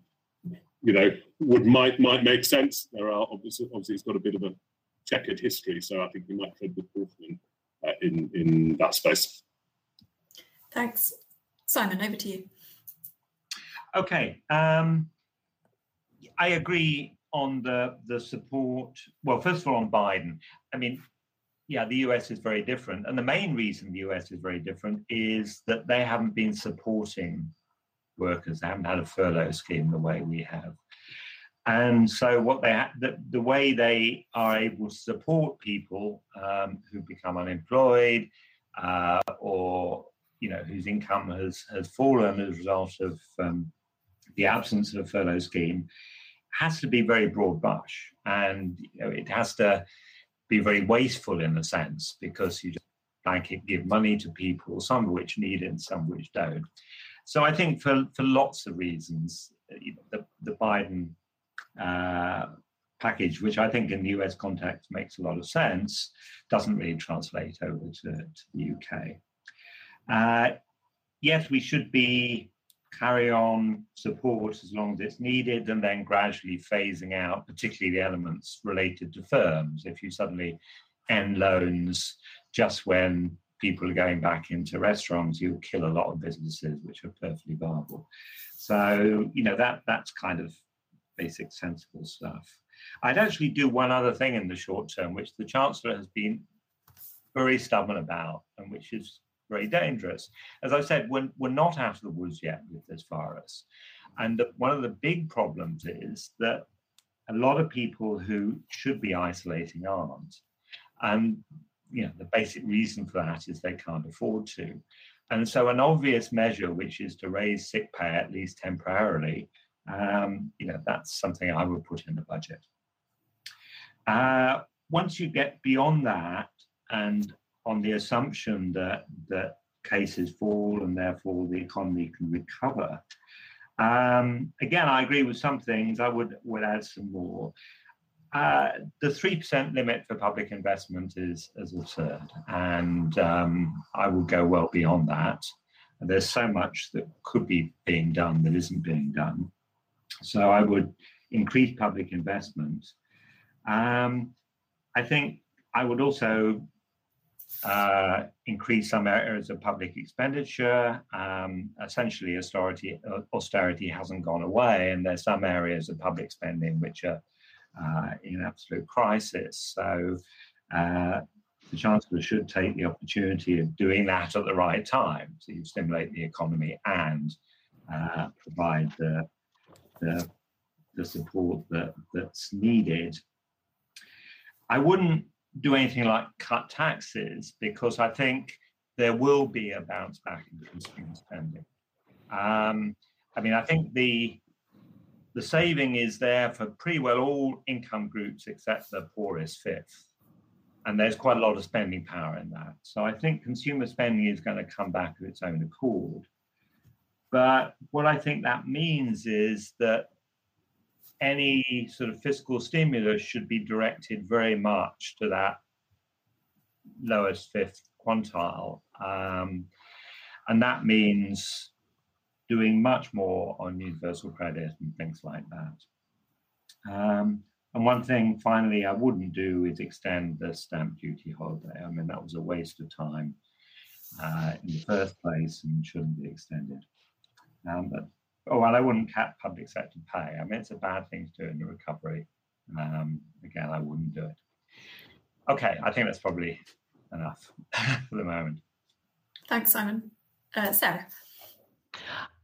you know, would might might make sense. There are obviously obviously it's got a bit of a checkered history, so I think we might tread with caution uh, in in that space. Thanks, Simon. Over to you. Okay, um, I agree on the the support. Well, first of all, on Biden. I mean, yeah, the US is very different. And the main reason the US is very different is that they haven't been supporting workers, they haven't had a furlough scheme the way we have. And so, what they ha- the, the way they are able to support people um, who become unemployed uh, or you know whose income has has fallen as a result of um, the absence of a furlough scheme has to be very broad brush, and you know, it has to be very wasteful in a sense because you just blanket give money to people, some of which need it and some which don't. So I think for for lots of reasons, the the Biden uh, package, which I think in the US context makes a lot of sense, doesn't really translate over to, to the UK. Uh, yes, we should be carry on support as long as it's needed and then gradually phasing out, particularly the elements related to firms. If you suddenly end loans just when people are going back into restaurants, you'll kill a lot of businesses which are perfectly viable. So, you know, that that's kind of basic sensible stuff. I'd actually do one other thing in the short term, which the Chancellor has been very stubborn about, and which is very dangerous. As I said, we're, we're not out of the woods yet with this virus. And one of the big problems is that a lot of people who should be isolating aren't. And you know, the basic reason for that is they can't afford to. And so an obvious measure, which is to raise sick pay at least temporarily, um, you know, that's something I would put in the budget. Uh, once you get beyond that, and on the assumption that that cases fall and therefore the economy can recover, um, again, I agree with some things. I would would add some more. Uh, the three percent limit for public investment is is absurd, and um, I would go well beyond that. There's so much that could be being done that isn't being done. So I would increase public investment. Um, I think I would also uh, increase some areas of public expenditure. Um, essentially, austerity, uh, austerity hasn't gone away, and there's some areas of public spending which are uh, in absolute crisis. So uh, the Chancellor should take the opportunity of doing that at the right time to stimulate the economy and uh, provide the the, the support that, that's needed. I wouldn't do anything like cut taxes because I think there will be a bounce back in consumer spending. Um, I mean, I think the the saving is there for pretty well all income groups except the poorest fifth. And there's quite a lot of spending power in that. So I think consumer spending is going to come back of its own accord. But what I think that means is that any sort of fiscal stimulus should be directed very much to that lowest fifth quantile. Um, and that means doing much more on universal credit and things like that. Um, and one thing, finally, I wouldn't do is extend the stamp duty holiday. I mean, that was a waste of time uh, in the first place and shouldn't be extended. Um, but oh well, I wouldn't cap public sector pay. I mean, it's a bad thing to do in the recovery. Um, again, I wouldn't do it. Okay, I think that's probably enough for the moment. Thanks, Simon. Uh, Sarah.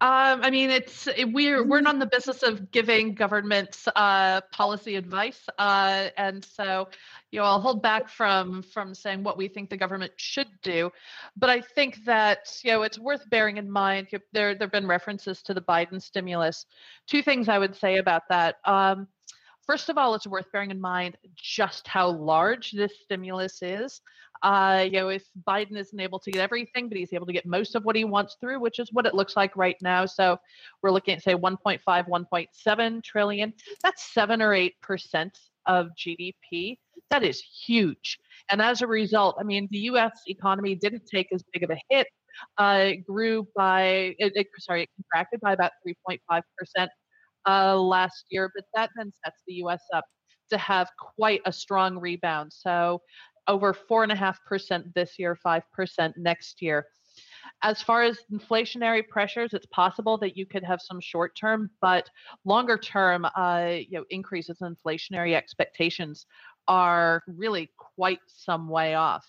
Um, I mean, it's we're we're not in the business of giving governments uh, policy advice, uh, and so you know I'll hold back from from saying what we think the government should do, but I think that you know it's worth bearing in mind. There there've been references to the Biden stimulus. Two things I would say about that. Um, first of all, it's worth bearing in mind just how large this stimulus is. Uh, you know, if Biden isn't able to get everything, but he's able to get most of what he wants through, which is what it looks like right now. So we're looking at say 1.5, 1.7 trillion. That's seven or eight percent of GDP. That is huge. And as a result, I mean, the U.S. economy didn't take as big of a hit. Uh, it grew by, it, it, sorry, it contracted by about 3.5 percent uh, last year, but that then sets the U.S. up to have quite a strong rebound. So over 4.5% this year, 5% next year. As far as inflationary pressures, it's possible that you could have some short term, but longer term, uh, you know, increases in inflationary expectations are really quite some way off.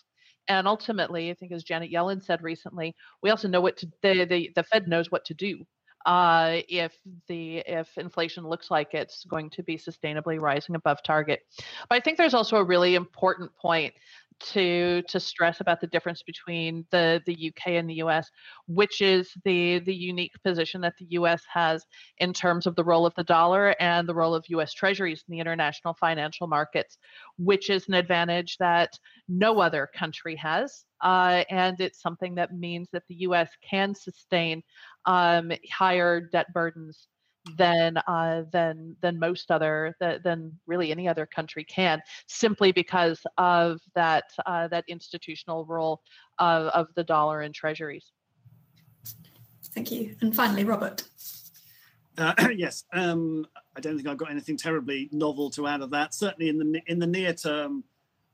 And ultimately, I think as Janet Yellen said recently, we also know what to, the, the, the Fed knows what to do uh, if the if inflation looks like it's going to be sustainably rising above target. But I think there's also a really important point to to stress about the difference between the the UK and the US, which is the the unique position that the US has in terms of the role of the dollar and the role of US Treasuries in the international financial markets, which is an advantage that no other country has. Uh, and it's something that means that the US can sustain um, higher debt burdens than uh, than than most other than really any other country can, simply because of that uh, that institutional role of, of the dollar and treasuries. Thank you. And finally, Robert. Uh, yes, um, I don't think I've got anything terribly novel to add of that. Certainly in the in the near term,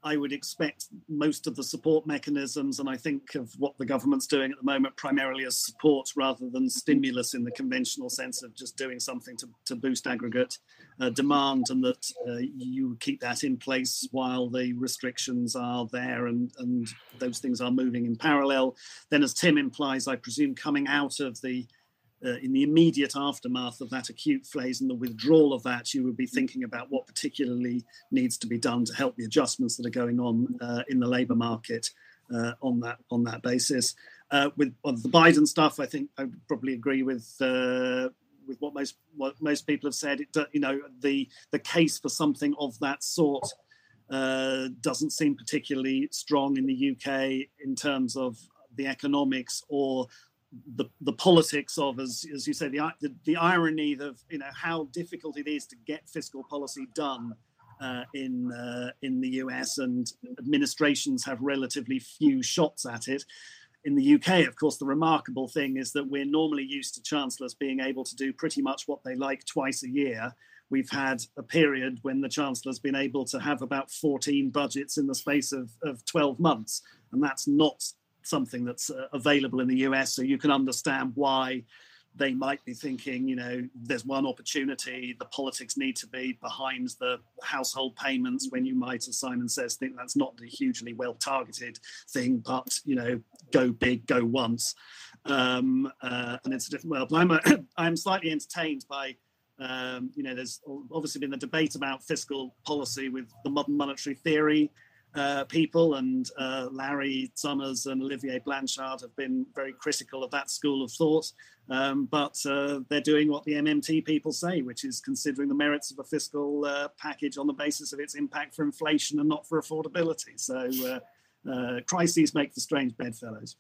I would expect most of the support mechanisms, and I think of what the government's doing at the moment primarily as support rather than stimulus in the conventional sense of just doing something to, to boost aggregate uh, demand, and that uh, you keep that in place while the restrictions are there and, and those things are moving in parallel. Then, as Tim implies, I presume coming out of the uh, in the immediate aftermath of that acute phase and the withdrawal of that, you would be thinking about what particularly needs to be done to help the adjustments that are going on uh, in the labour market uh, on that on that basis. Uh, with the Biden stuff, I think I would probably agree with uh, with what most what most people have said. It, you know, the the case for something of that sort. Uh, doesn't seem particularly strong in the UK in terms of the economics or the, the politics of, as, as you say, the, the, the irony of you know how difficult it is to get fiscal policy done uh, in uh, in the US, and administrations have relatively few shots at it. In the UK, of course, the remarkable thing is that we're normally used to chancellors being able to do pretty much what they like twice a year. We've had a period when the chancellor's been able to have about 14 budgets in the space of, of 12 months, and that's not something that's uh, available in the US. So you can understand why they might be thinking, you know, there's one opportunity. The politics need to be behind the household payments when you might, as Simon says, think that's not a hugely well targeted thing, but, you know, go big, go once. Um, uh, and it's a different world. But I'm, a, I'm slightly entertained by, um, you know, there's obviously been the debate about fiscal policy with the modern monetary theory uh, people, and uh, Larry Summers and Olivier Blanchard have been very critical of that school of thought. Um, but uh, they're doing what the MMT people say, which is considering the merits of a fiscal uh, package on the basis of its impact for inflation and not for affordability. So uh, uh, crises make for strange bedfellows.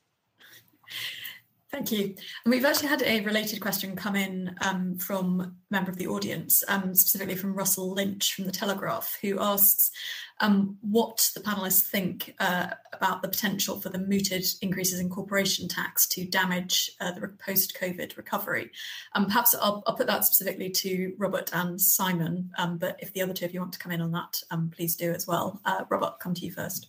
Thank you. And we've actually had a related question come in um, from a member of the audience, um, specifically from Russell Lynch from The Telegraph, who asks um, what the panelists think uh, about the potential for the mooted increases in corporation tax to damage uh, the post COVID recovery. Um, perhaps I'll, I'll, put that specifically to Robert and Simon, um, but if the other two of you want to come in on that, um, please do as well. Uh, Robert, come to you first.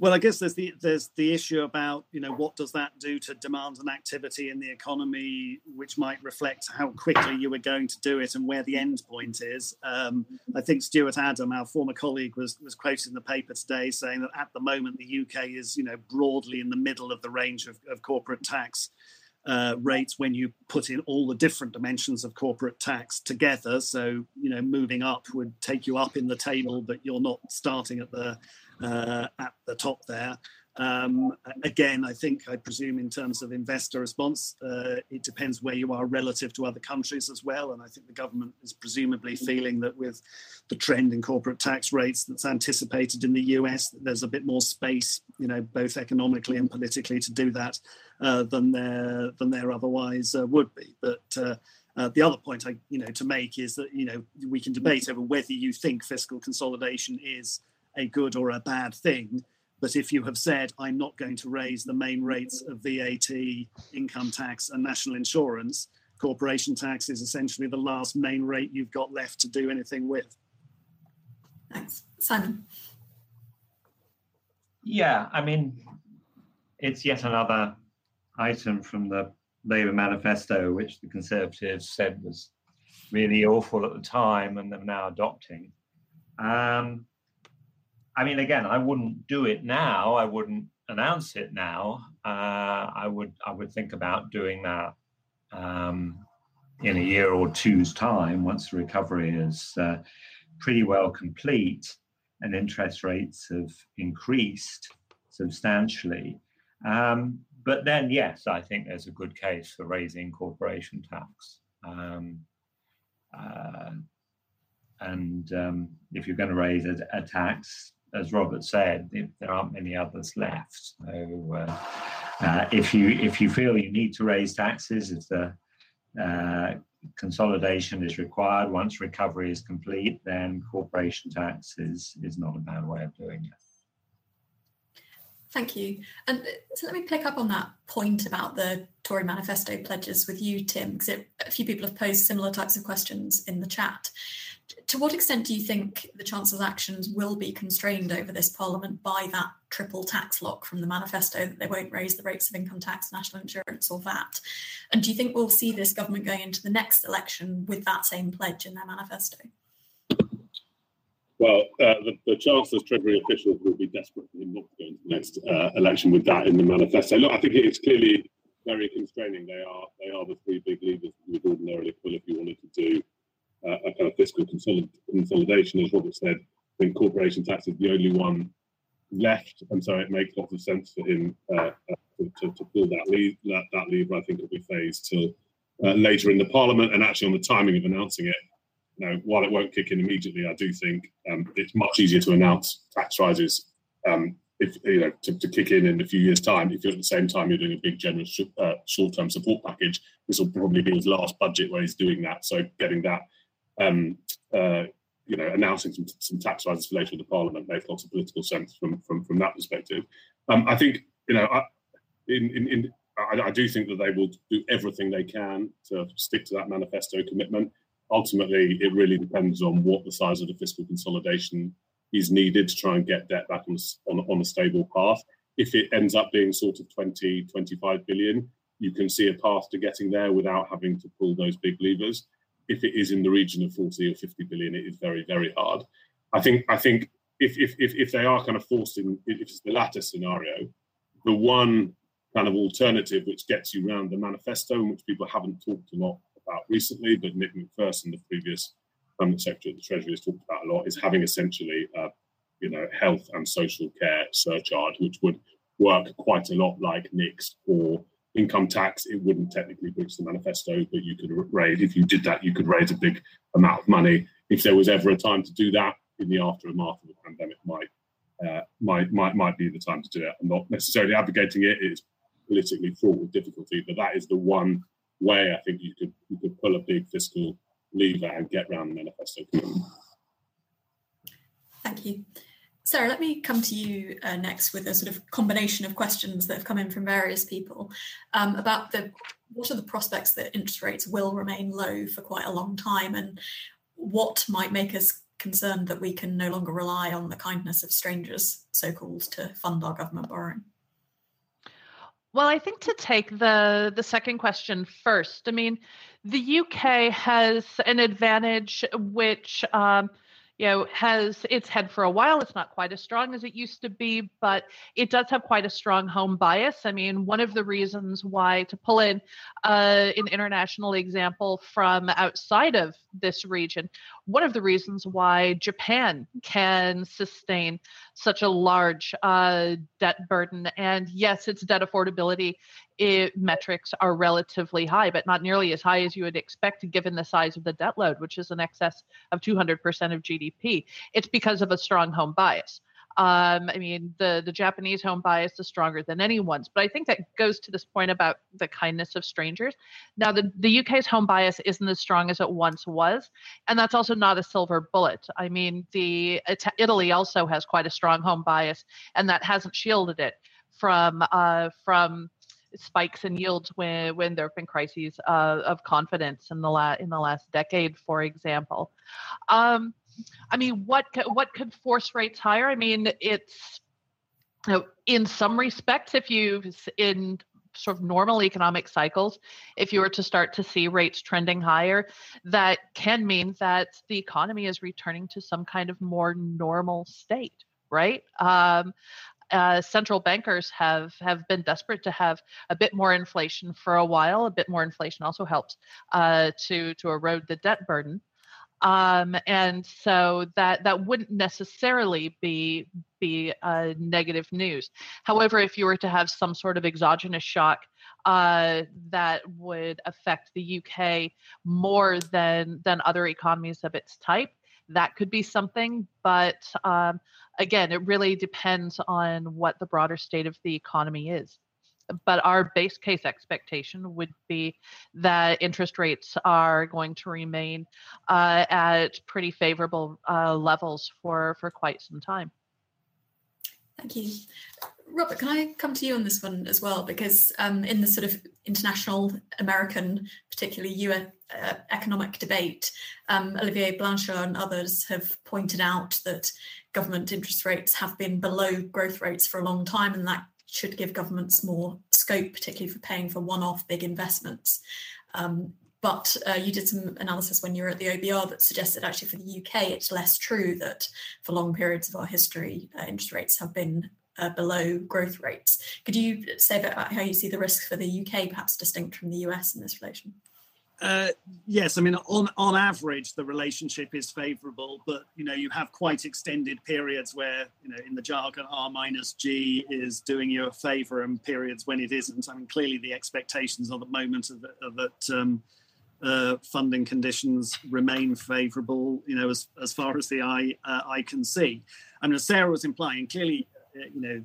Well, I guess there's the there's the issue about you know what does that do to demand and activity in the economy, which might reflect how quickly you were going to do it and where the end point is. Um, I think Stuart Adam, our former colleague, was was quoted in the paper today saying that at the moment the UK is you know broadly in the middle of the range of, of corporate tax. Uh, rates when you put in all the different dimensions of corporate tax together. So, you know, moving up would take you up in the table, but you're not starting at the at the top there. Um, again, I think, I presume, in terms of investor response, uh, it depends where you are relative to other countries as well. And I think the government is presumably feeling that with the trend in corporate tax rates that's anticipated in the US, there's a bit more space, you know, both economically and politically to do that uh, than there than there otherwise uh, would be. But uh, uh, the other point I, you know, to make is that you know we can debate over whether you think fiscal consolidation is a good or a bad thing. But if you have said, I'm not going to raise the main rates of VAT, income tax, and national insurance, corporation tax is essentially the last main rate you've got left to do anything with. Thanks. Simon. Yeah, I mean, it's yet another item from the Labour manifesto, which the Conservatives said was really awful at the time and they're now adopting. Um, I mean, again, I wouldn't do it now. I wouldn't announce it now. Uh, I would I would think about doing that um, in a year or two's time once the recovery is uh, pretty well complete and interest rates have increased substantially. Um, but then, yes, I think there's a good case for raising corporation tax. Um, uh, and um, if you're going to raise a, a, tax, as Robert said, there aren't many others left. So uh, uh, if you if you feel you need to raise taxes, if the uh, consolidation is required once recovery is complete, then corporation tax is is not a bad way of doing it. Thank you. And uh, so let me pick up on that point about the Tory manifesto pledges with you, Tim, because a few people have posed similar types of questions in the chat. To what extent do you think the Chancellor's actions will be constrained over this Parliament by that triple tax lock from the manifesto that they won't raise the rates of income tax, national insurance, or VAT? And do you think we'll see this government going into the next election with that same pledge in their manifesto? Well, uh, the, the, Chancellor's Treasury officials will be desperate for him not to into the next uh, election with that in the manifesto. Look, I think it's clearly very constraining. They are they are the three big levers you would ordinarily pull if you wanted to do a kind of fiscal consolid- consolidation. As Robert said, I think corporation tax is the only one left, and so it makes lots of sense for him uh, uh, to, to, to, pull that, lead, that, that lever. I think it'll be phased till uh, later in the Parliament, and actually on the timing of announcing it you know, while it won't kick in immediately, I do think um, it's much easier to announce tax rises um, if you know to, to, kick in in a few years' time. If you're at the same time you're doing a big generous sh- uh, short-term support package, this will probably be his last budget where he's doing that. So getting that, um, uh, you know, announcing some, some tax rises for later in the Parliament makes lots of political sense from from from that perspective. Um, I think you know, I, in, in, in I, I do think that they will do everything they can to stick to that manifesto commitment ultimately, it really depends on what the size of the fiscal consolidation is needed to try and get debt back on, on, on a stable path. If it ends up being sort of 20, 25 billion, you can see a path to getting there without having to pull those big levers. If it is in the region of 40 or 50 billion, it is very, very hard. I think I think if if if, if they are kind of forced in if it's the latter scenario, the one kind of alternative which gets you around the manifesto and which people haven't talked a lot about recently, but Nick Macpherson, the previous permanent secretary of the Treasury, has talked about a lot, is having essentially a you know health and social care surcharge, which would work quite a lot like NICs or income tax. It wouldn't technically breach the manifesto, but you could raise if you did that, you could raise a big amount of money. If there was ever a time to do that in the aftermath of the pandemic, might uh, might might might be the time to do it. I'm not necessarily advocating it. It's politically fraught with difficulty, but that is the one way, I think you could you could pull a big fiscal lever and get around the manifesto. Thank you. Sarah, let me come to you uh, next with a sort of combination of questions that have come in from various people um, about the what are the prospects that interest rates will remain low for quite a long time, and what might make us concerned that we can no longer rely on the kindness of strangers, so called, to fund our government borrowing. Well, I think to take the the second question first. I mean, the UK has an advantage which um, you know has its head for a while. It's not quite as strong as it used to be but it does have quite a strong home bias. I mean one of the reasons why to pull in uh, an international example from outside of this region one of the reasons why japan can sustain such a large uh, debt burden and yes its debt affordability it, metrics are relatively high, but not nearly as high as you would expect given the size of the debt load, which is in excess of 200% of GDP. It's because of a strong home bias. Um, I mean, the the Japanese home bias is stronger than anyone's, but I think that goes to this point about the kindness of strangers. Now, the the UK's home bias isn't as strong as it once was, and that's also not a silver bullet. I mean, the Italy also has quite a strong home bias, and that hasn't shielded it from uh, from spikes in yields when when there have been crises uh, of confidence in the la- in the last decade, for example. Um, I mean, what what could force rates higher? I mean, it's in some respects, if you in sort of normal economic cycles, if you were to start to see rates trending higher, that can mean that the economy is returning to some kind of more normal state, right? Um, uh, central bankers have have been desperate to have a bit more inflation for a while. A bit more inflation also helps uh, to to erode the debt burden, um, and so that that wouldn't necessarily be be uh, negative news. However, if you were to have some sort of exogenous shock uh, that would affect the UK more than than other economies of its type, that could be something. But um, again, it really depends on what the broader state of the economy is. But our base case expectation would be that interest rates are going to remain uh, at pretty favorable uh, levels for, for quite some time. Thank you. Robert, can I come to you on this one as well? Because um, in the sort of international American, particularly US uh, economic debate, um, Olivier Blanchard and others have pointed out that government interest rates have been below growth rates for a long time, and that should give governments more scope, particularly for paying for one off big investments. Um, but uh, you did some analysis when you were at the OBR that suggested actually for the UK, it's less true that for long periods of our history, uh, interest rates have been uh, below growth rates. Could you say about how you see the risks for the UK, perhaps distinct from the US in this relation? Uh, yes, I mean on on average the relationship is favourable, but you know you have quite extended periods where you know in the jargon R minus G is doing you a favour, and periods when it isn't. I mean clearly the expectations at the moment of that um, uh, funding conditions remain favourable. You know as as far as the eye uh, I can see. I mean as Sarah was implying, clearly you know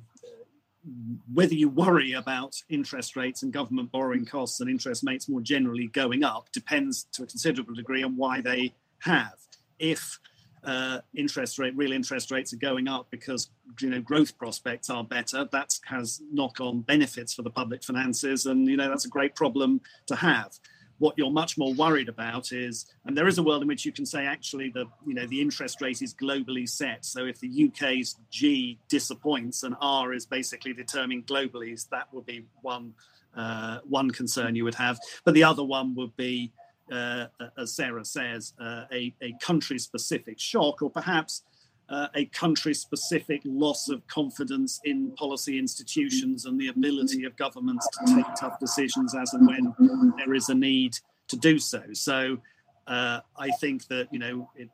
whether you worry about interest rates and government borrowing costs and interest rates more generally going up depends to a considerable degree on why they have. If uh, interest rate, real interest rates are going up because you know growth prospects are better. That has knock-on benefits for the public finances, and you know that's a great problem to have. What you're much more worried about is, and there is a world in which you can say actually the you know the interest rate is globally set. So if the UK's G disappoints and R is basically determined globally, that would be one uh, one concern you would have. But the other one would be, uh, as Sarah says, uh, a, a country specific shock, or perhaps uh, a country specific loss of confidence in policy institutions and the ability of governments to take tough decisions as and when there is a need to do so. So uh, I think that, you know, it,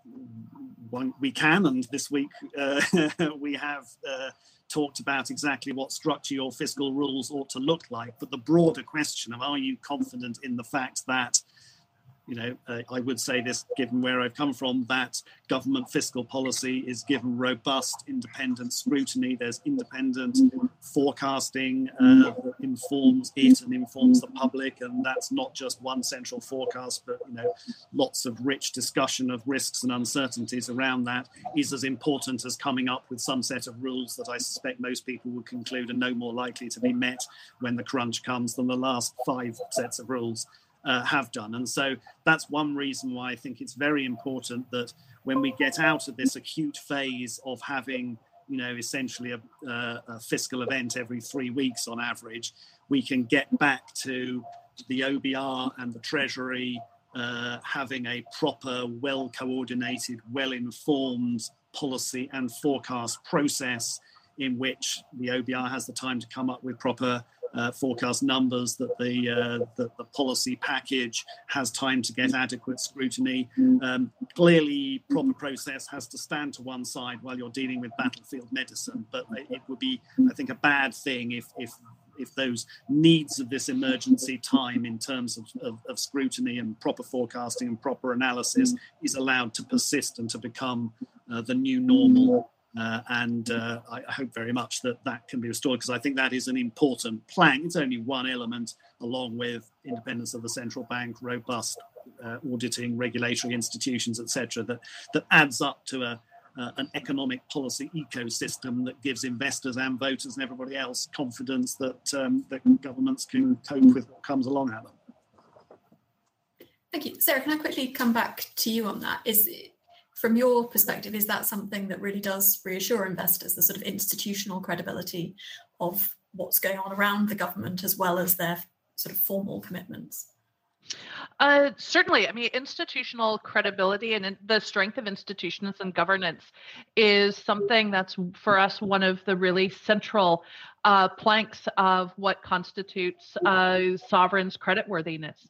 one, we can, and this week uh, we have uh, talked about exactly what structure your fiscal rules ought to look like. But the broader question of are you confident in the fact that you know, uh, I would say this, given where I've come from, that government fiscal policy is given robust, independent scrutiny. There's independent forecasting uh, informs it and informs the public, and that's not just one central forecast, but you know, lots of rich discussion of risks and uncertainties around that is as important as coming up with some set of rules that I suspect most people would conclude are no more likely to be met when the crunch comes than the last five sets of rules uh, have done. And so that's one reason why I think it's very important that when we get out of this acute phase of having, you know, essentially a, uh, a fiscal event every three weeks on average, we can get back to the OBR and the Treasury uh, having a proper, well coordinated, well informed policy and forecast process in which the OBR has the time to come up with proper uh, forecast numbers, that the, uh, the, the policy package has time to get adequate scrutiny. Um, clearly, proper process has to stand to one side while you're dealing with battlefield medicine. But it would be, I think, a bad thing if if if those needs of this emergency time in terms of, of, of, scrutiny and proper forecasting and proper analysis is allowed to persist and to become uh, the new normal uh, and uh, I, I, hope very much that that can be restored because I think that is an important plank. It's only one element, along with independence of the central bank, robust uh, auditing, regulatory institutions, etc., that that adds up to a an economic policy ecosystem that gives investors and voters and everybody else confidence that um, that governments can cope with what comes along at them. Thank you, Sarah. Can I quickly come back to you on that? Is from your perspective, is that something that really does reassure investors, the sort of institutional credibility of what's going on around the government as well as their sort of formal commitments? Uh, certainly. I mean, institutional credibility and the strength of institutions and governance is something that's for us one of the really central uh, planks of what constitutes uh, sovereign's creditworthiness.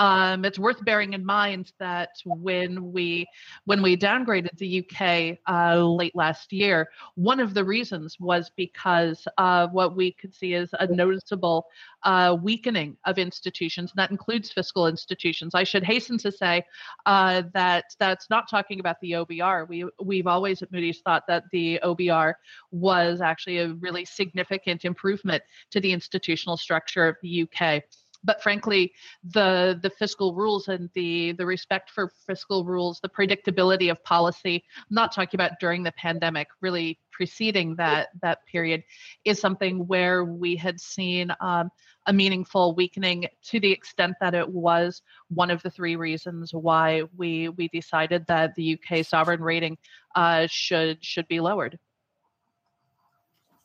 Um, it's worth bearing in mind that when we when we downgraded the UK uh, late last year, one of the reasons was because of what we could see as a noticeable uh, weakening of institutions, and that includes fiscal institutions. I should hasten to say uh, that that's not talking about the OBR. We we've always at Moody's thought that the OBR was actually a really significant improvement to the institutional structure of the UK but frankly the the fiscal rules and the the respect for fiscal rules the predictability of policy I'm not talking about during the pandemic really preceding that that period is something where we had seen um, a meaningful weakening to the extent that it was one of the three reasons why we we decided that the UK sovereign rating uh, should should be lowered.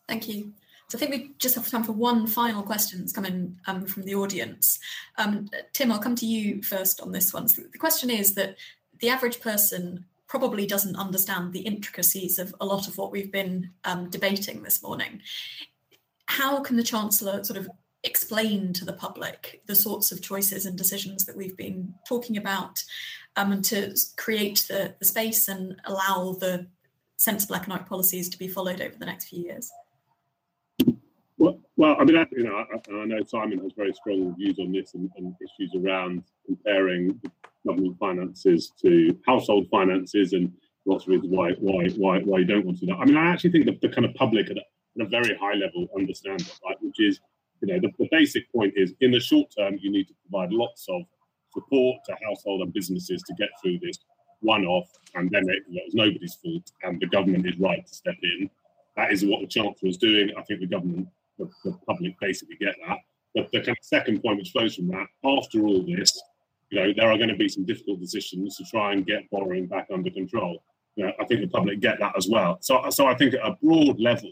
Thank you. So I think we just have time for one final question that's coming um, from the audience. Um, Tim, I'll come to you first on this one. So the question is that the average person probably doesn't understand the intricacies of a lot of what we've been um, debating this morning. How can the Chancellor sort of explain to the public the sorts of choices and decisions that we've been talking about um, and to create the, the space and allow the sensible economic policies to be followed over the next few years? Well, I mean, I, you know, I, I, know Simon has very strong views on this and, and issues around comparing government finances to household finances and lots of reasons why why why why you don't want to do that. I mean, I actually think that the kind of public at a, at a very high level understand that, right? Which is, you know, the, the basic point is in the short term, you need to provide lots of support to household and businesses to get through this one-off pandemic that was nobody's fault, and the government is right to step in. That is what the chancellor is doing. I think the government the, the public basically get that. But the kind of second point which flows from that, after all this, you know, there are going to be some difficult decisions to try and get borrowing back under control. You know, I think the public get that as well. So, so I think at a broad level,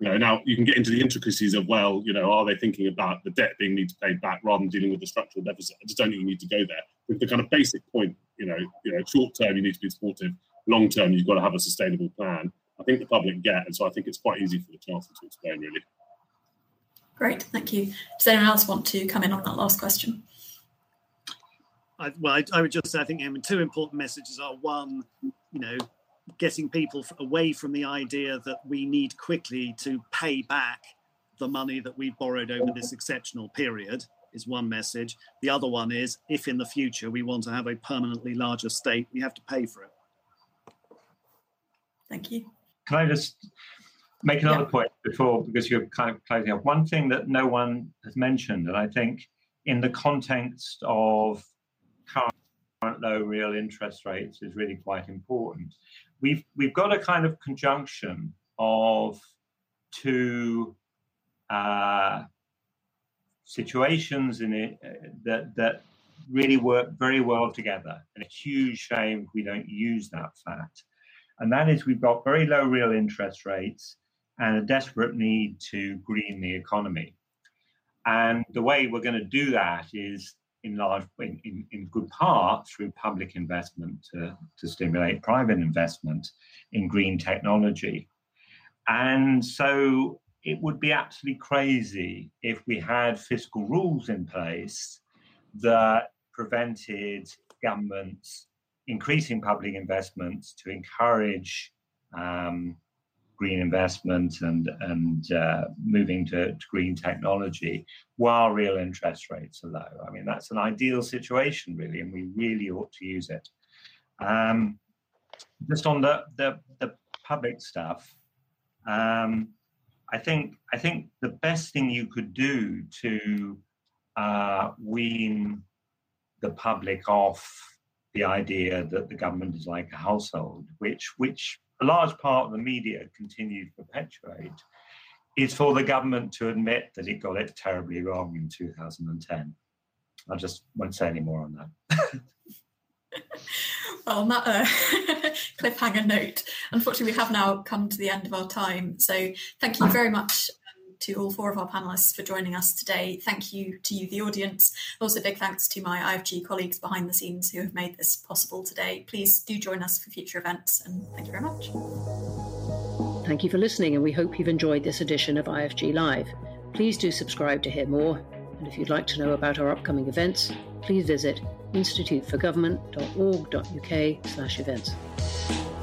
you know, now you can get into the intricacies of well, you know, are they thinking about the debt being need to pay back rather than dealing with the structural deficit? I just don't think you need to go there. With the kind of basic point, you know, you know, short term you need to be supportive, long term you've got to have a sustainable plan. I think the public get, and so I think it's quite easy for the chancellor to explain really. Great, thank you. Does anyone else want to come in on that last question? I, well, I, I, would just say I think I mean, two important messages are one, you know, getting people away from the idea that we need quickly to pay back the money that we've borrowed over this exceptional period is one message. The other one is if in the future we want to have a permanently larger state, we have to pay for it. Thank you. Can I just make another yeah. point before because you're kind of closing up. One thing that no one has mentioned, and I think in the context of current low real interest rates is really quite important. We've we've got a kind of conjunction of two uh, situations in it uh, that that really work very well together, and it's a huge shame we don't use that fact. And that is we've got very low real interest rates and a desperate need to green the economy. And the way we're going to do that is in large, in, in, in, good part through public investment to, to stimulate private investment in green technology. And so it would be absolutely crazy if we had fiscal rules in place that prevented governments increasing public investments to encourage um, green investment and and uh, moving to, to, green technology while real interest rates are low. I mean, that's an ideal situation, really, and we really ought to use it. Um, just on the the, the public stuff, um, I think I think the best thing you could do to uh, wean the public off the idea that the government is like a household, which which a large part of the media continue to perpetuate, is for the government to admit that it got it terribly wrong in 2010. I just won't say any more on that. well, on that uh, cliffhanger note, unfortunately, we have now come to the end of our time. So, thank you very much to all four of our panelists for joining us today. Thank you to you, the audience. Also, big thanks to my IFG colleagues behind the scenes who have made this possible today. Please do join us for future events, and thank you very much. Thank you for listening, and we hope you've enjoyed this edition of IFG Live. Please do subscribe to hear more, and if you'd like to know about our upcoming events, please visit instituteforgovernment.org.uk/events.